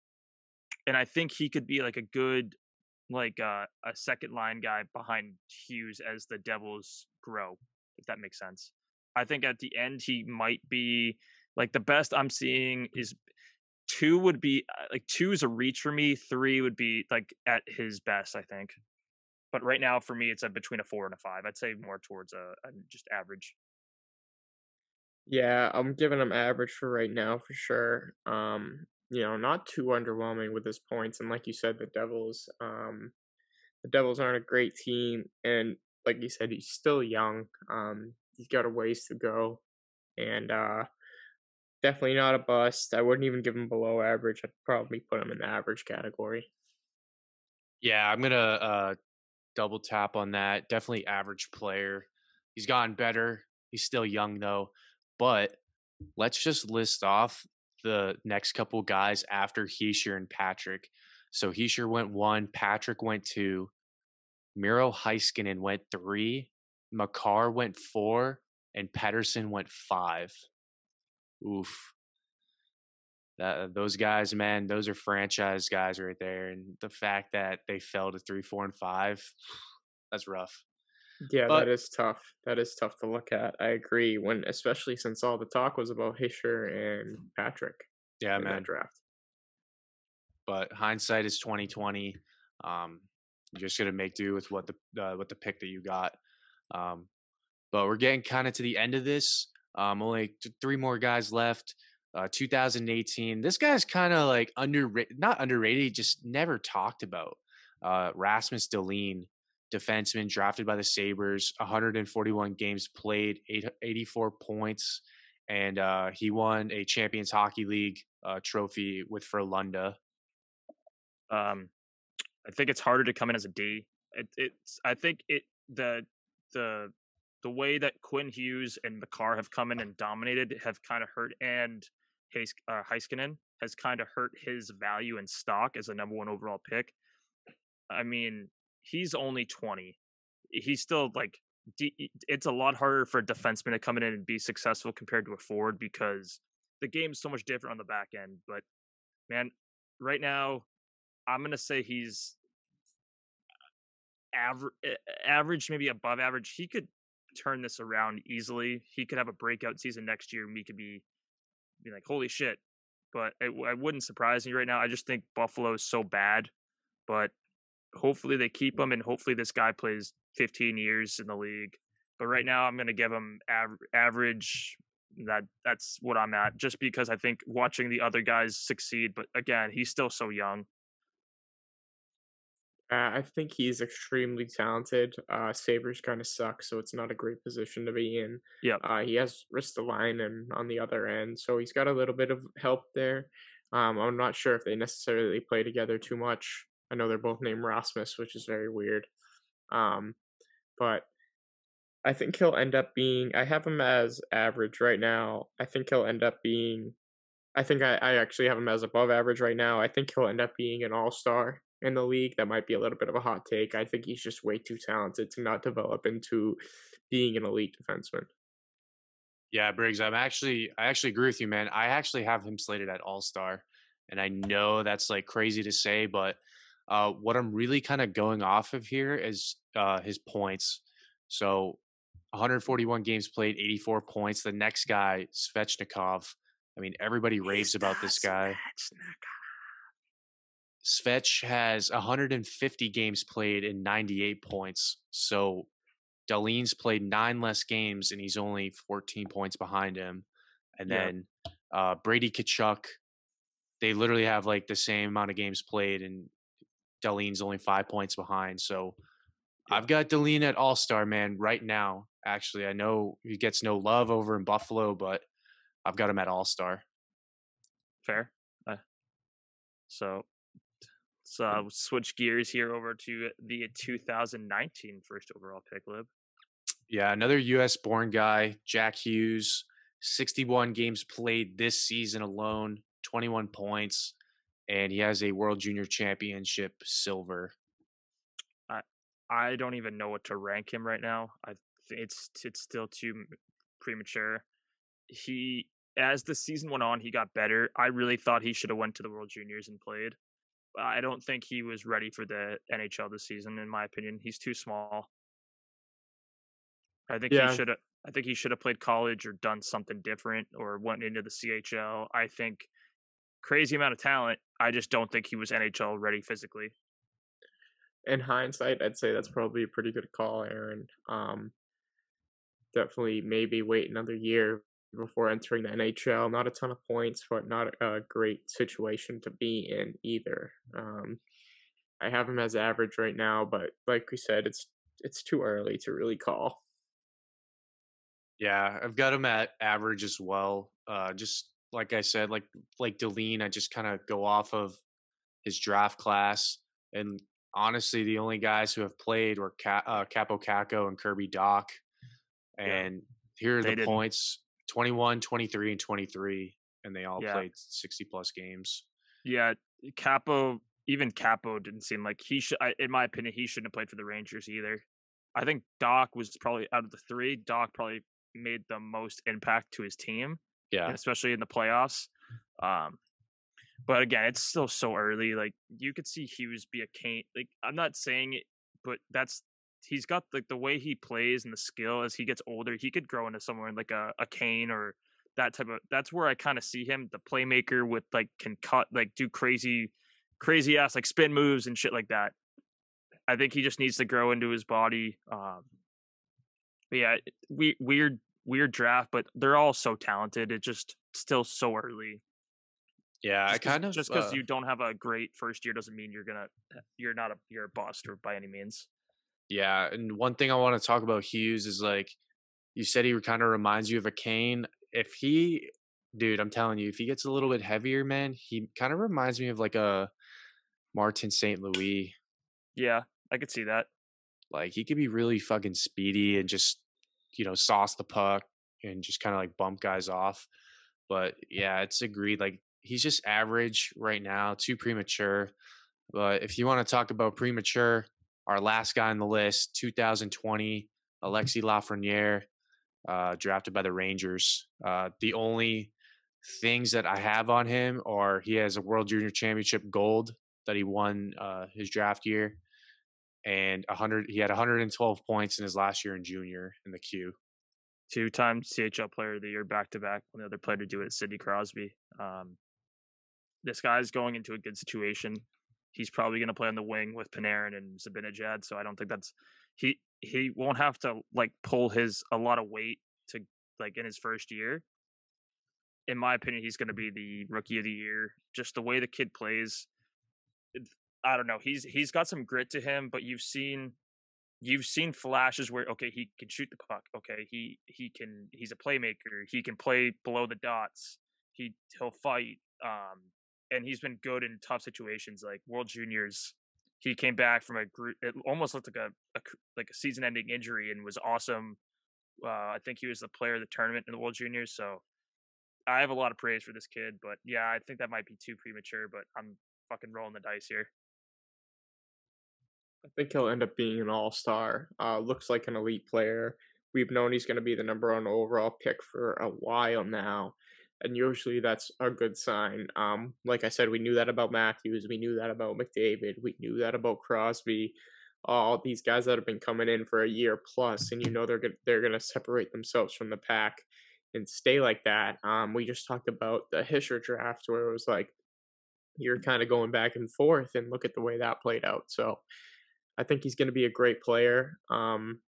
and I think he could be like a good, like uh, a second line guy behind Hughes as the Devils grow, if that makes sense. I think at the end he might be like the best I'm seeing is two would be uh, like two is a reach for me. Three would be like at his best, I think. But right now for me, it's a between a four and a five. I'd say more towards a, a just average. Yeah, I'm giving him average for right now for sure. Um, you know, not too underwhelming with his points, and like you said, the Devils, um, the Devils aren't a great team, and like you said, he's still young. Um, he's got a ways to go, and uh, definitely not a bust. I wouldn't even give him below average. I'd probably put him in the average category. Yeah, I'm gonna uh, double tap on that. Definitely average player. He's gotten better. He's still young though. But let's just list off the next couple guys after Hischier and Patrick. So Hischier went one, Patrick went two, Miro Heiskanen went three, Makar went four, and Pedersen went five. Oof. That, those guys, man, those are franchise guys right there. And the fact that they fell to three, four, and five, that's rough. Yeah, But- that is tough. That is tough to look at. I agree. When especially since all the talk was about Hischier and Patrick Yeah, man. draft. But hindsight is twenty twenty. Um, you just gonna make do with what the uh, what the pick that you got. Um, but we're getting kind of to the end of this. Um, only t- three more guys left. Uh, 2018. This guy's kind of like underrated, not underrated, just never talked about. Uh, Rasmus Dahlin, defenseman drafted by the Sabres, 141 games played, eight, 84 points, and uh, he won a Champions Hockey League uh, trophy with Frölunda. Um, I think it's harder to come in as a D. It, it's I think it the the the way that Quinn Hughes and Makar have come in and dominated have kind of hurt, and Uh, Heiskanen has kind of hurt his value in stock as a number one overall pick. I mean, he's only twenty. He's still like it's a lot harder for a defenseman to come in and be successful compared to a forward because the game's so much different on the back end. But man, right now I'm gonna say he's average, average, maybe above average. He could turn this around easily. He could have a breakout season next year, and we could be be like, holy shit. But it, it wouldn't surprise me right now. I just think Buffalo is so bad. But hopefully they keep him, and hopefully this guy plays 15 years in the league. But right now, I'm gonna give him av- average, That that's what I'm at. Just because I think watching the other guys succeed, but again, he's still so young. Uh, I think he's extremely talented. Uh, Sabres kind of suck, so it's not a great position to be in. Yep. Uh, he has Ristolainen on the other end, so he's got a little bit of help there. Um, I'm not sure if they necessarily play together too much. I know they're both named Rasmus, which is very weird. Um, but I think he'll end up being. I have him as average right now. I think he'll end up being. I think I, I actually have him as above average right now. I think he'll end up being an all star in the league. That might be a little bit of a hot take. I think he's just way too talented to not develop into being an elite defenseman. Yeah, Briggs, I'm actually I actually agree with you, man. I actually have him slated at All Star, and I know that's like crazy to say, but uh, what I'm really kind of going off of here is uh, his points. So 141 games played, 84 points. The next guy, Svechnikov. I mean, everybody raves about this guy. Svech has 150 games played and 98 points. So Dahlin's played nine less games and he's only 14 points behind him. And Yeah. then uh, Brady Tkachuk, they literally have like the same amount of games played and Dahlin's only five points behind. So Yeah. I've got Dahlin at All Star, man, right now. Actually, I know he gets no love over in Buffalo, but I've got him at All Star. Fair. Uh, so let's uh, switch gears here over to the 2019 first overall pick, Lib. Yeah, another U.S. born guy, Jack Hughes, 61 games played this season alone, 21 points, and he has a World Junior Championship silver. I I don't even know what to rank him right now. I it's it's still too premature. He as the season went on, he got better. I really thought he should have went to the World Juniors and played. I don't think he was ready for the NHL this season. In my opinion, he's too small. I think Yeah. he should have. I think he should have played college or done something different or went into the CHL. I think crazy amount of talent. I just don't think he was NHL ready physically. in hindsight, I'd say that's probably a pretty good call, Aaron. Um, definitely, maybe wait another year before entering the NHL. Not a ton of points, but not a great situation to be in either. Um, I have him as average right now, but like we said, it's it's too early to really call. Yeah, I've got him at average as well. Uh, just like I said, like like Dahlin, I just kind of go off of his draft class. And honestly, the only guys who have played were Ca- uh, Kaapo Kakko and Kirby Dach. Yeah. And here are They the didn't- points 21, 23, and 23. And they all Yeah. played 60 plus games. Yeah, Kaapo, even Kaapo didn't seem like he should. I- In my opinion, he shouldn't have played for the Rangers either. I think Dach was probably out of the three. Dach probably made the most impact to his team, Yeah. especially in the playoffs. Um, but again, it's still so early. Like you could see Hughes be a Kane. Like I'm not saying it, but that's he's got like the way he plays and the skill as he gets older. He could grow into somewhere like a, a Kane or that type of. That's where I kind of see him, the playmaker with like can cut, like do crazy, crazy ass like spin moves and shit like that. I think he just needs to grow into his body. Um, but yeah, we, weird, weird draft, but they're all so talented. It just still so early. Yeah. I Just 'cause- kind of. just because uh, you don't have a great first year doesn't mean you're gonna you're not a you're a bust or by any means. Yeah, and one thing I want to talk about Hughes is like you said he kind of reminds you of a Kane. If he, dude, I'm telling you, if he gets a little bit heavier, man, he kind of reminds me of like a Martin St. Louis. Yeah, I could see that. Like he could be really fucking speedy and just you know sauce the puck and just kind of like bump guys off. But yeah, it's agreed. Like he's just average right now, too premature. But if you want to talk about premature, our last guy on the list, 2020, Alexi Lafreniere, uh, drafted by the Rangers. Uh, the only things that I have on him are he has a World Junior Championship gold that he won uh, his draft year, and 100. He had 112 points in his last year in junior in the Q. Two time CHL player of the year back to back. The other player to do it is Sidney Crosby. Um, this guy's going into a good situation. He's probably going to play on the wing with Panarin and Zibanejad, so I don't think that's he he won't have to like pull his a lot of weight to like in his first year. in my opinion, he's going to be the rookie of the year. Just the way the kid plays, I don't know. He's he's got some grit to him, but you've seen you've seen flashes where okay, he can shoot the puck. Okay, he he can he's a playmaker. He can play below the dots. He he'll fight. Um, and he's been good in tough situations like World Juniors. He came back from a group. It almost looked like a, a like a season-ending injury and was awesome. Uh, I think he was the player of the tournament in the World Juniors. So I have a lot of praise for this kid, but yeah, I think that might be too premature. But I'm fucking rolling the dice here. I think he'll end up being an all star. Uh, looks like an elite player. We've known he's going to be the number one overall pick for a while now, and usually that's a good sign. Um, like I said, we knew that about Matthews. We knew that about McDavid. We knew that about Crosby. All these guys that have been coming in for a year plus, and you know they're gonna, they're going to separate themselves from the pack and stay like that. Um, we just talked about the Hischier draft where it was like you're kind of going back and forth, and look at the way that played out. So I think he's going to be a great player. Um,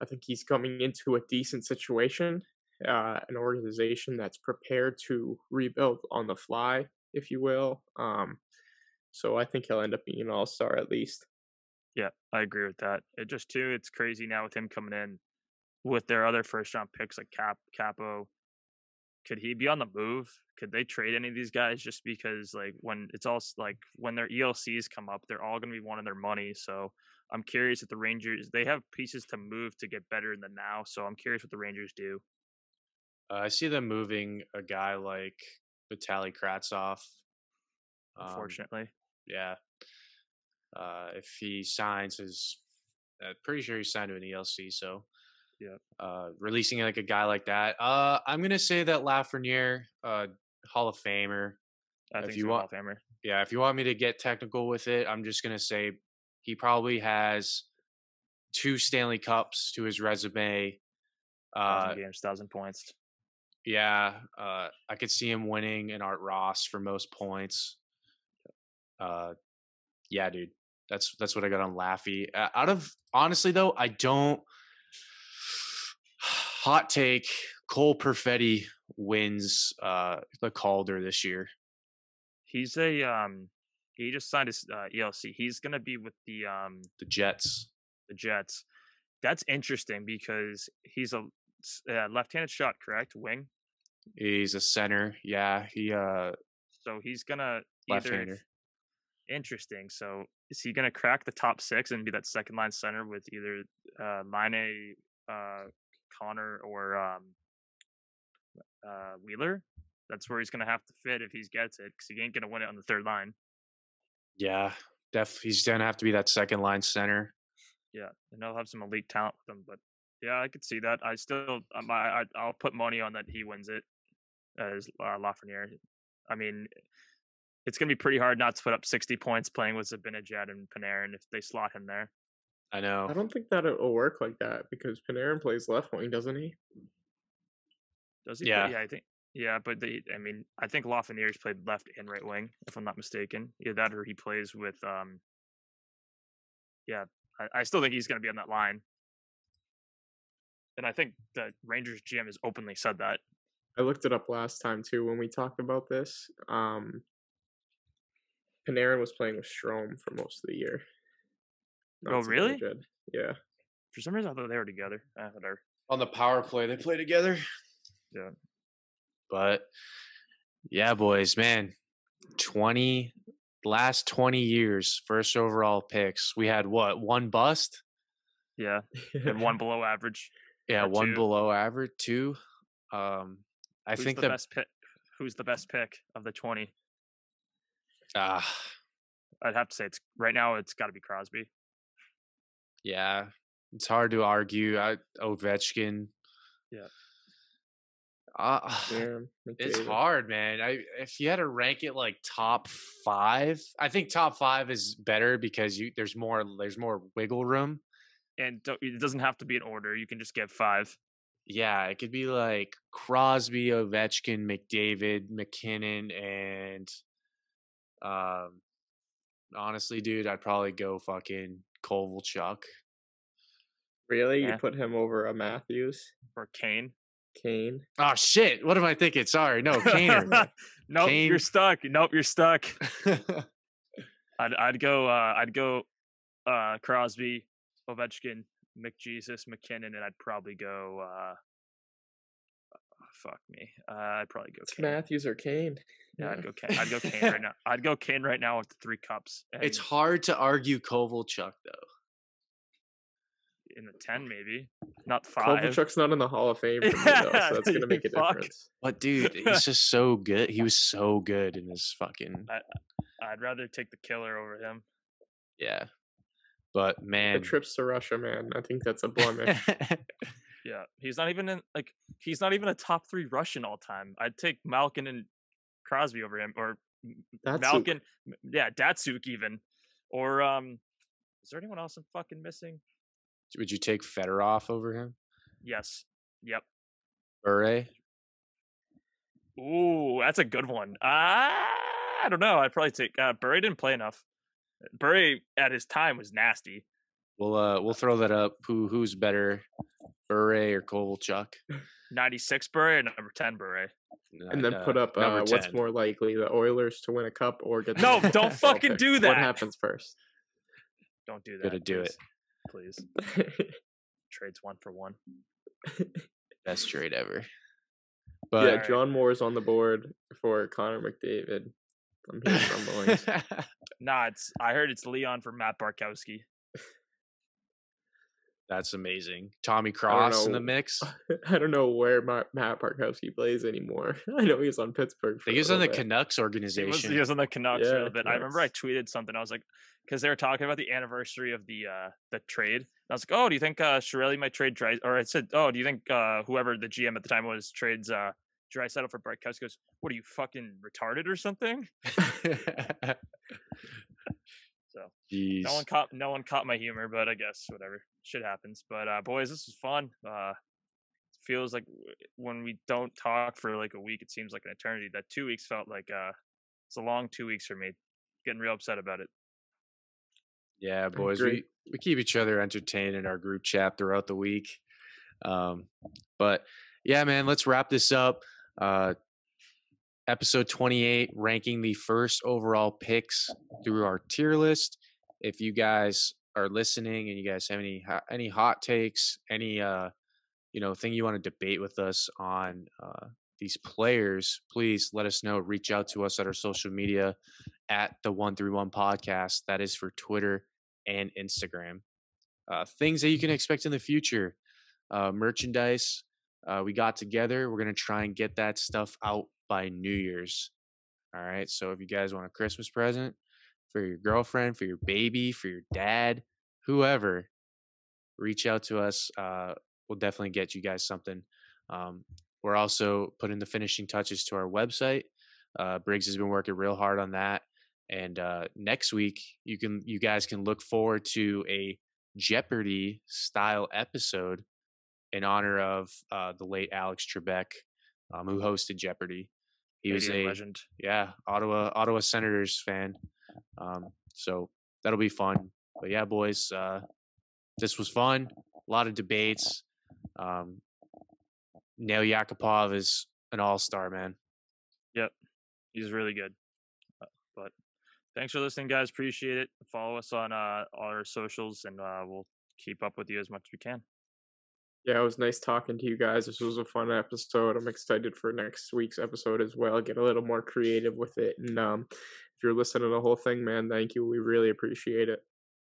I think he's coming into a decent situation, uh, an organization that's prepared to rebuild on the fly, if you will. Um, so I think he'll end up being an all star at least. Yeah, I agree with that. It just too, it's crazy now with him coming in with their other first round picks like Cap Kaapo. Could he be on the move? Could they trade any of these guys just because like when it's all like when their ELCs come up, they're all going to be wanting their money. So I'm curious if the Rangers they have pieces to move to get better in the now. So I'm curious what the Rangers do. Uh, I see them moving a guy like Vitaly Kravtsov. Um, Unfortunately, yeah. Uh, if he signs his, I'm pretty sure he signed to an ELC. So yeah. Uh, releasing like a guy like that. Uh, I'm gonna say that Lafreniere, uh, Hall of Famer. I think if you so, want, Hall of Famer. Yeah, if you want me to get technical with it, I'm just gonna say he probably has two Stanley Cups to his resume. Uh, thousand games, thousand points. Yeah, uh, I could see him winning an Art Ross for most points. Uh, yeah, dude, that's that's what I got on Laffy. Uh, out of honestly though, I don't hot take Cole Perfetti wins uh, the Calder this year. He's a um he just signed his uh, ELC. He's going to be with the um the Jets. The Jets. That's interesting because he's a uh, left-handed shot, correct? Wing. He's a center. Yeah, he uh so he's to left-hander. Interesting. So is he to crack the top 6 and be that second line center with either uh Laine uh Connor or um, uh, Wheeler. That's where he's to have to fit if he gets it because he ain't to win it on the third line. Yeah, def. He's to have to be that second line center. Yeah, and he'll have some elite talent with him. But yeah, I could see that. I still, um, I, I will put money on that he wins it as uh, Lafreniere. I mean, it's going to be pretty hard not to put up 60 points playing with Zibanejad and Panarin if they slot him there. I know. I don't think that it will work like that because Panarin plays left wing, doesn't he? Does he? Yeah, play? yeah. I think. Yeah, but the, I mean, I think Lafreniere's played left and right wing, if I'm not mistaken. Either that or he plays with. um Yeah, I, I still think he's going to be on that line, and I think the Rangers GM has openly said that. I looked it up last time too when we talked about this. Um Panarin was playing with Strome for most of the year. Oh, really? Good. Yeah. For some reason, I thought they were together. Eh, whatever. On the power play, they play together. Yeah. But yeah, boys, man, twenty last twenty years, first overall picks. We had what one bust? Yeah, and one below average. Yeah, one two. below average, two. Um, I Who's think the, the best pick. Who's the best pick of the twenty? Ah, uh, I'd have to say it's right now. It's got to be Crosby. Yeah, it's hard to argue. I Ovechkin. Yeah. Uh, yeah, it's hard, man. I if you had to rank it like top five, I think top five is better because you there's more there's more wiggle room, and it doesn't have to be in order. You can just get five. Yeah, it could be like Crosby, Ovechkin, McDavid, MacKinnon, and um, honestly, dude, I'd probably go fucking Kovalchuk. Really? Yeah. You put him over a Matthews or Kane? Kane. Oh shit! What am I thinking? Sorry, no, Kane. nope, Kane. you're stuck. Nope, you're stuck. I'd I'd go uh I'd go uh Crosby, Ovechkin, McJesus, MacKinnon, and I'd probably go uh fuck me. Uh, I'd probably go It's Kane. Matthews or Kane. Yeah, I'd go Kane. I'd go Kane right now. I'd go Kane right now with the three cups. it's hard to argue Kovalchuk though. in the ten, maybe not five. Kovalchuk's not in the Hall of Fame for me, though, so that's gonna make a fuck. difference. But dude, he's just so good. He was so good in his fucking I'd rather take the killer over him. yeah. But man, The man, trips to Russia, man. I think that's a blemish. Yeah, he's not even in like he's not even a top three Russian all time. I'd take Malkin and Crosby over him, or Datsyuk. Malkin, yeah, Datsyuk even, or um, is there anyone else I'm fucking missing? would you take Fedorov over him? Yes, yep. Bure? Ooh, that's a good one. Ah, I don't know. I'd probably take uh, Burry didn't play enough. Burry at his time was nasty. We'll uh we'll throw that up. Who who's better, Bure or Kovalchuk? 96 Burry and number 10 Burry. and then put up uh, what's more likely, the Oilers to win a cup or get the No, don't fucking pick? do that. What happens first? Don't do that. Gotta do it. please. Trades one for one. best trade ever. yeah, But Alright. John Moore's on the board for Connor McDavid. I'm hearing rumblings. Nah, it's I heard it's Leon for Matt Bartkowski. that's amazing. Tommy Cross in the mix. I don't know where Ma- Matt Bartkowski plays anymore. I know he's on Pittsburgh. I For think a he's on the bit. Canucks He was, organization. he was on the Canucks for a little bit. I remember I tweeted something. I was like, because they were talking about the anniversary of the uh the trade. And I was like, oh, do you think uh Chiarelli might trade Dry? Or I said, oh, do you think uh whoever the GM at the time was trades uh Draisaitl for Bartkowski? Goes, what are you fucking retarded or something? So Jeez. no one caught no one caught my humor, but I guess whatever shit happens. But uh boys, this was fun. Uh feels like when we don't talk for like a week, it seems like an eternity. That two weeks felt like uh it's a long two weeks for me. Getting real upset about it. Yeah, boys, we, we keep each other entertained in our group chat throughout the week. Um, but yeah, man, let's wrap this up. Uh, episode 28, ranking the first overall picks through our tier list. If you guys are listening and you guys have any any hot takes, any uh, you know thing you want to debate with us on uh, these players, please let us know. Reach out to us at our social media at the 131 podcast. That is for Twitter and Instagram. Uh, things that you can expect in the future uh, merchandise. Uh, we got together. We're going to try and get that stuff out by New Year's. All right. So if you guys want a Christmas present for your girlfriend, for your baby, for your dad, whoever, reach out to us. Uh, we'll definitely get you guys something. Um, we're also putting the finishing touches to our website. Uh, Briggs has been working real hard on that. And uh, next week, you can you guys can look forward to a Jeopardy style episode in honor of uh, the late Alex Trebek, um, who hosted Jeopardy. He was a legend. yeah Ottawa Ottawa Senators fan, um, so that'll be fun. But yeah, boys, uh, this was fun. A lot of debates. Um, Nail Yakupov is an all star, man. Yep, he's really good. Uh, But thanks for listening, guys. Appreciate it. Follow us on uh, all our socials, and uh, we'll keep up with you as much as we can. Yeah, it was nice talking to you guys. This was a fun episode. I'm excited for next week's episode as well. Get a little more creative with it. And um, if you're listening to the whole thing, man, thank you. We really appreciate it.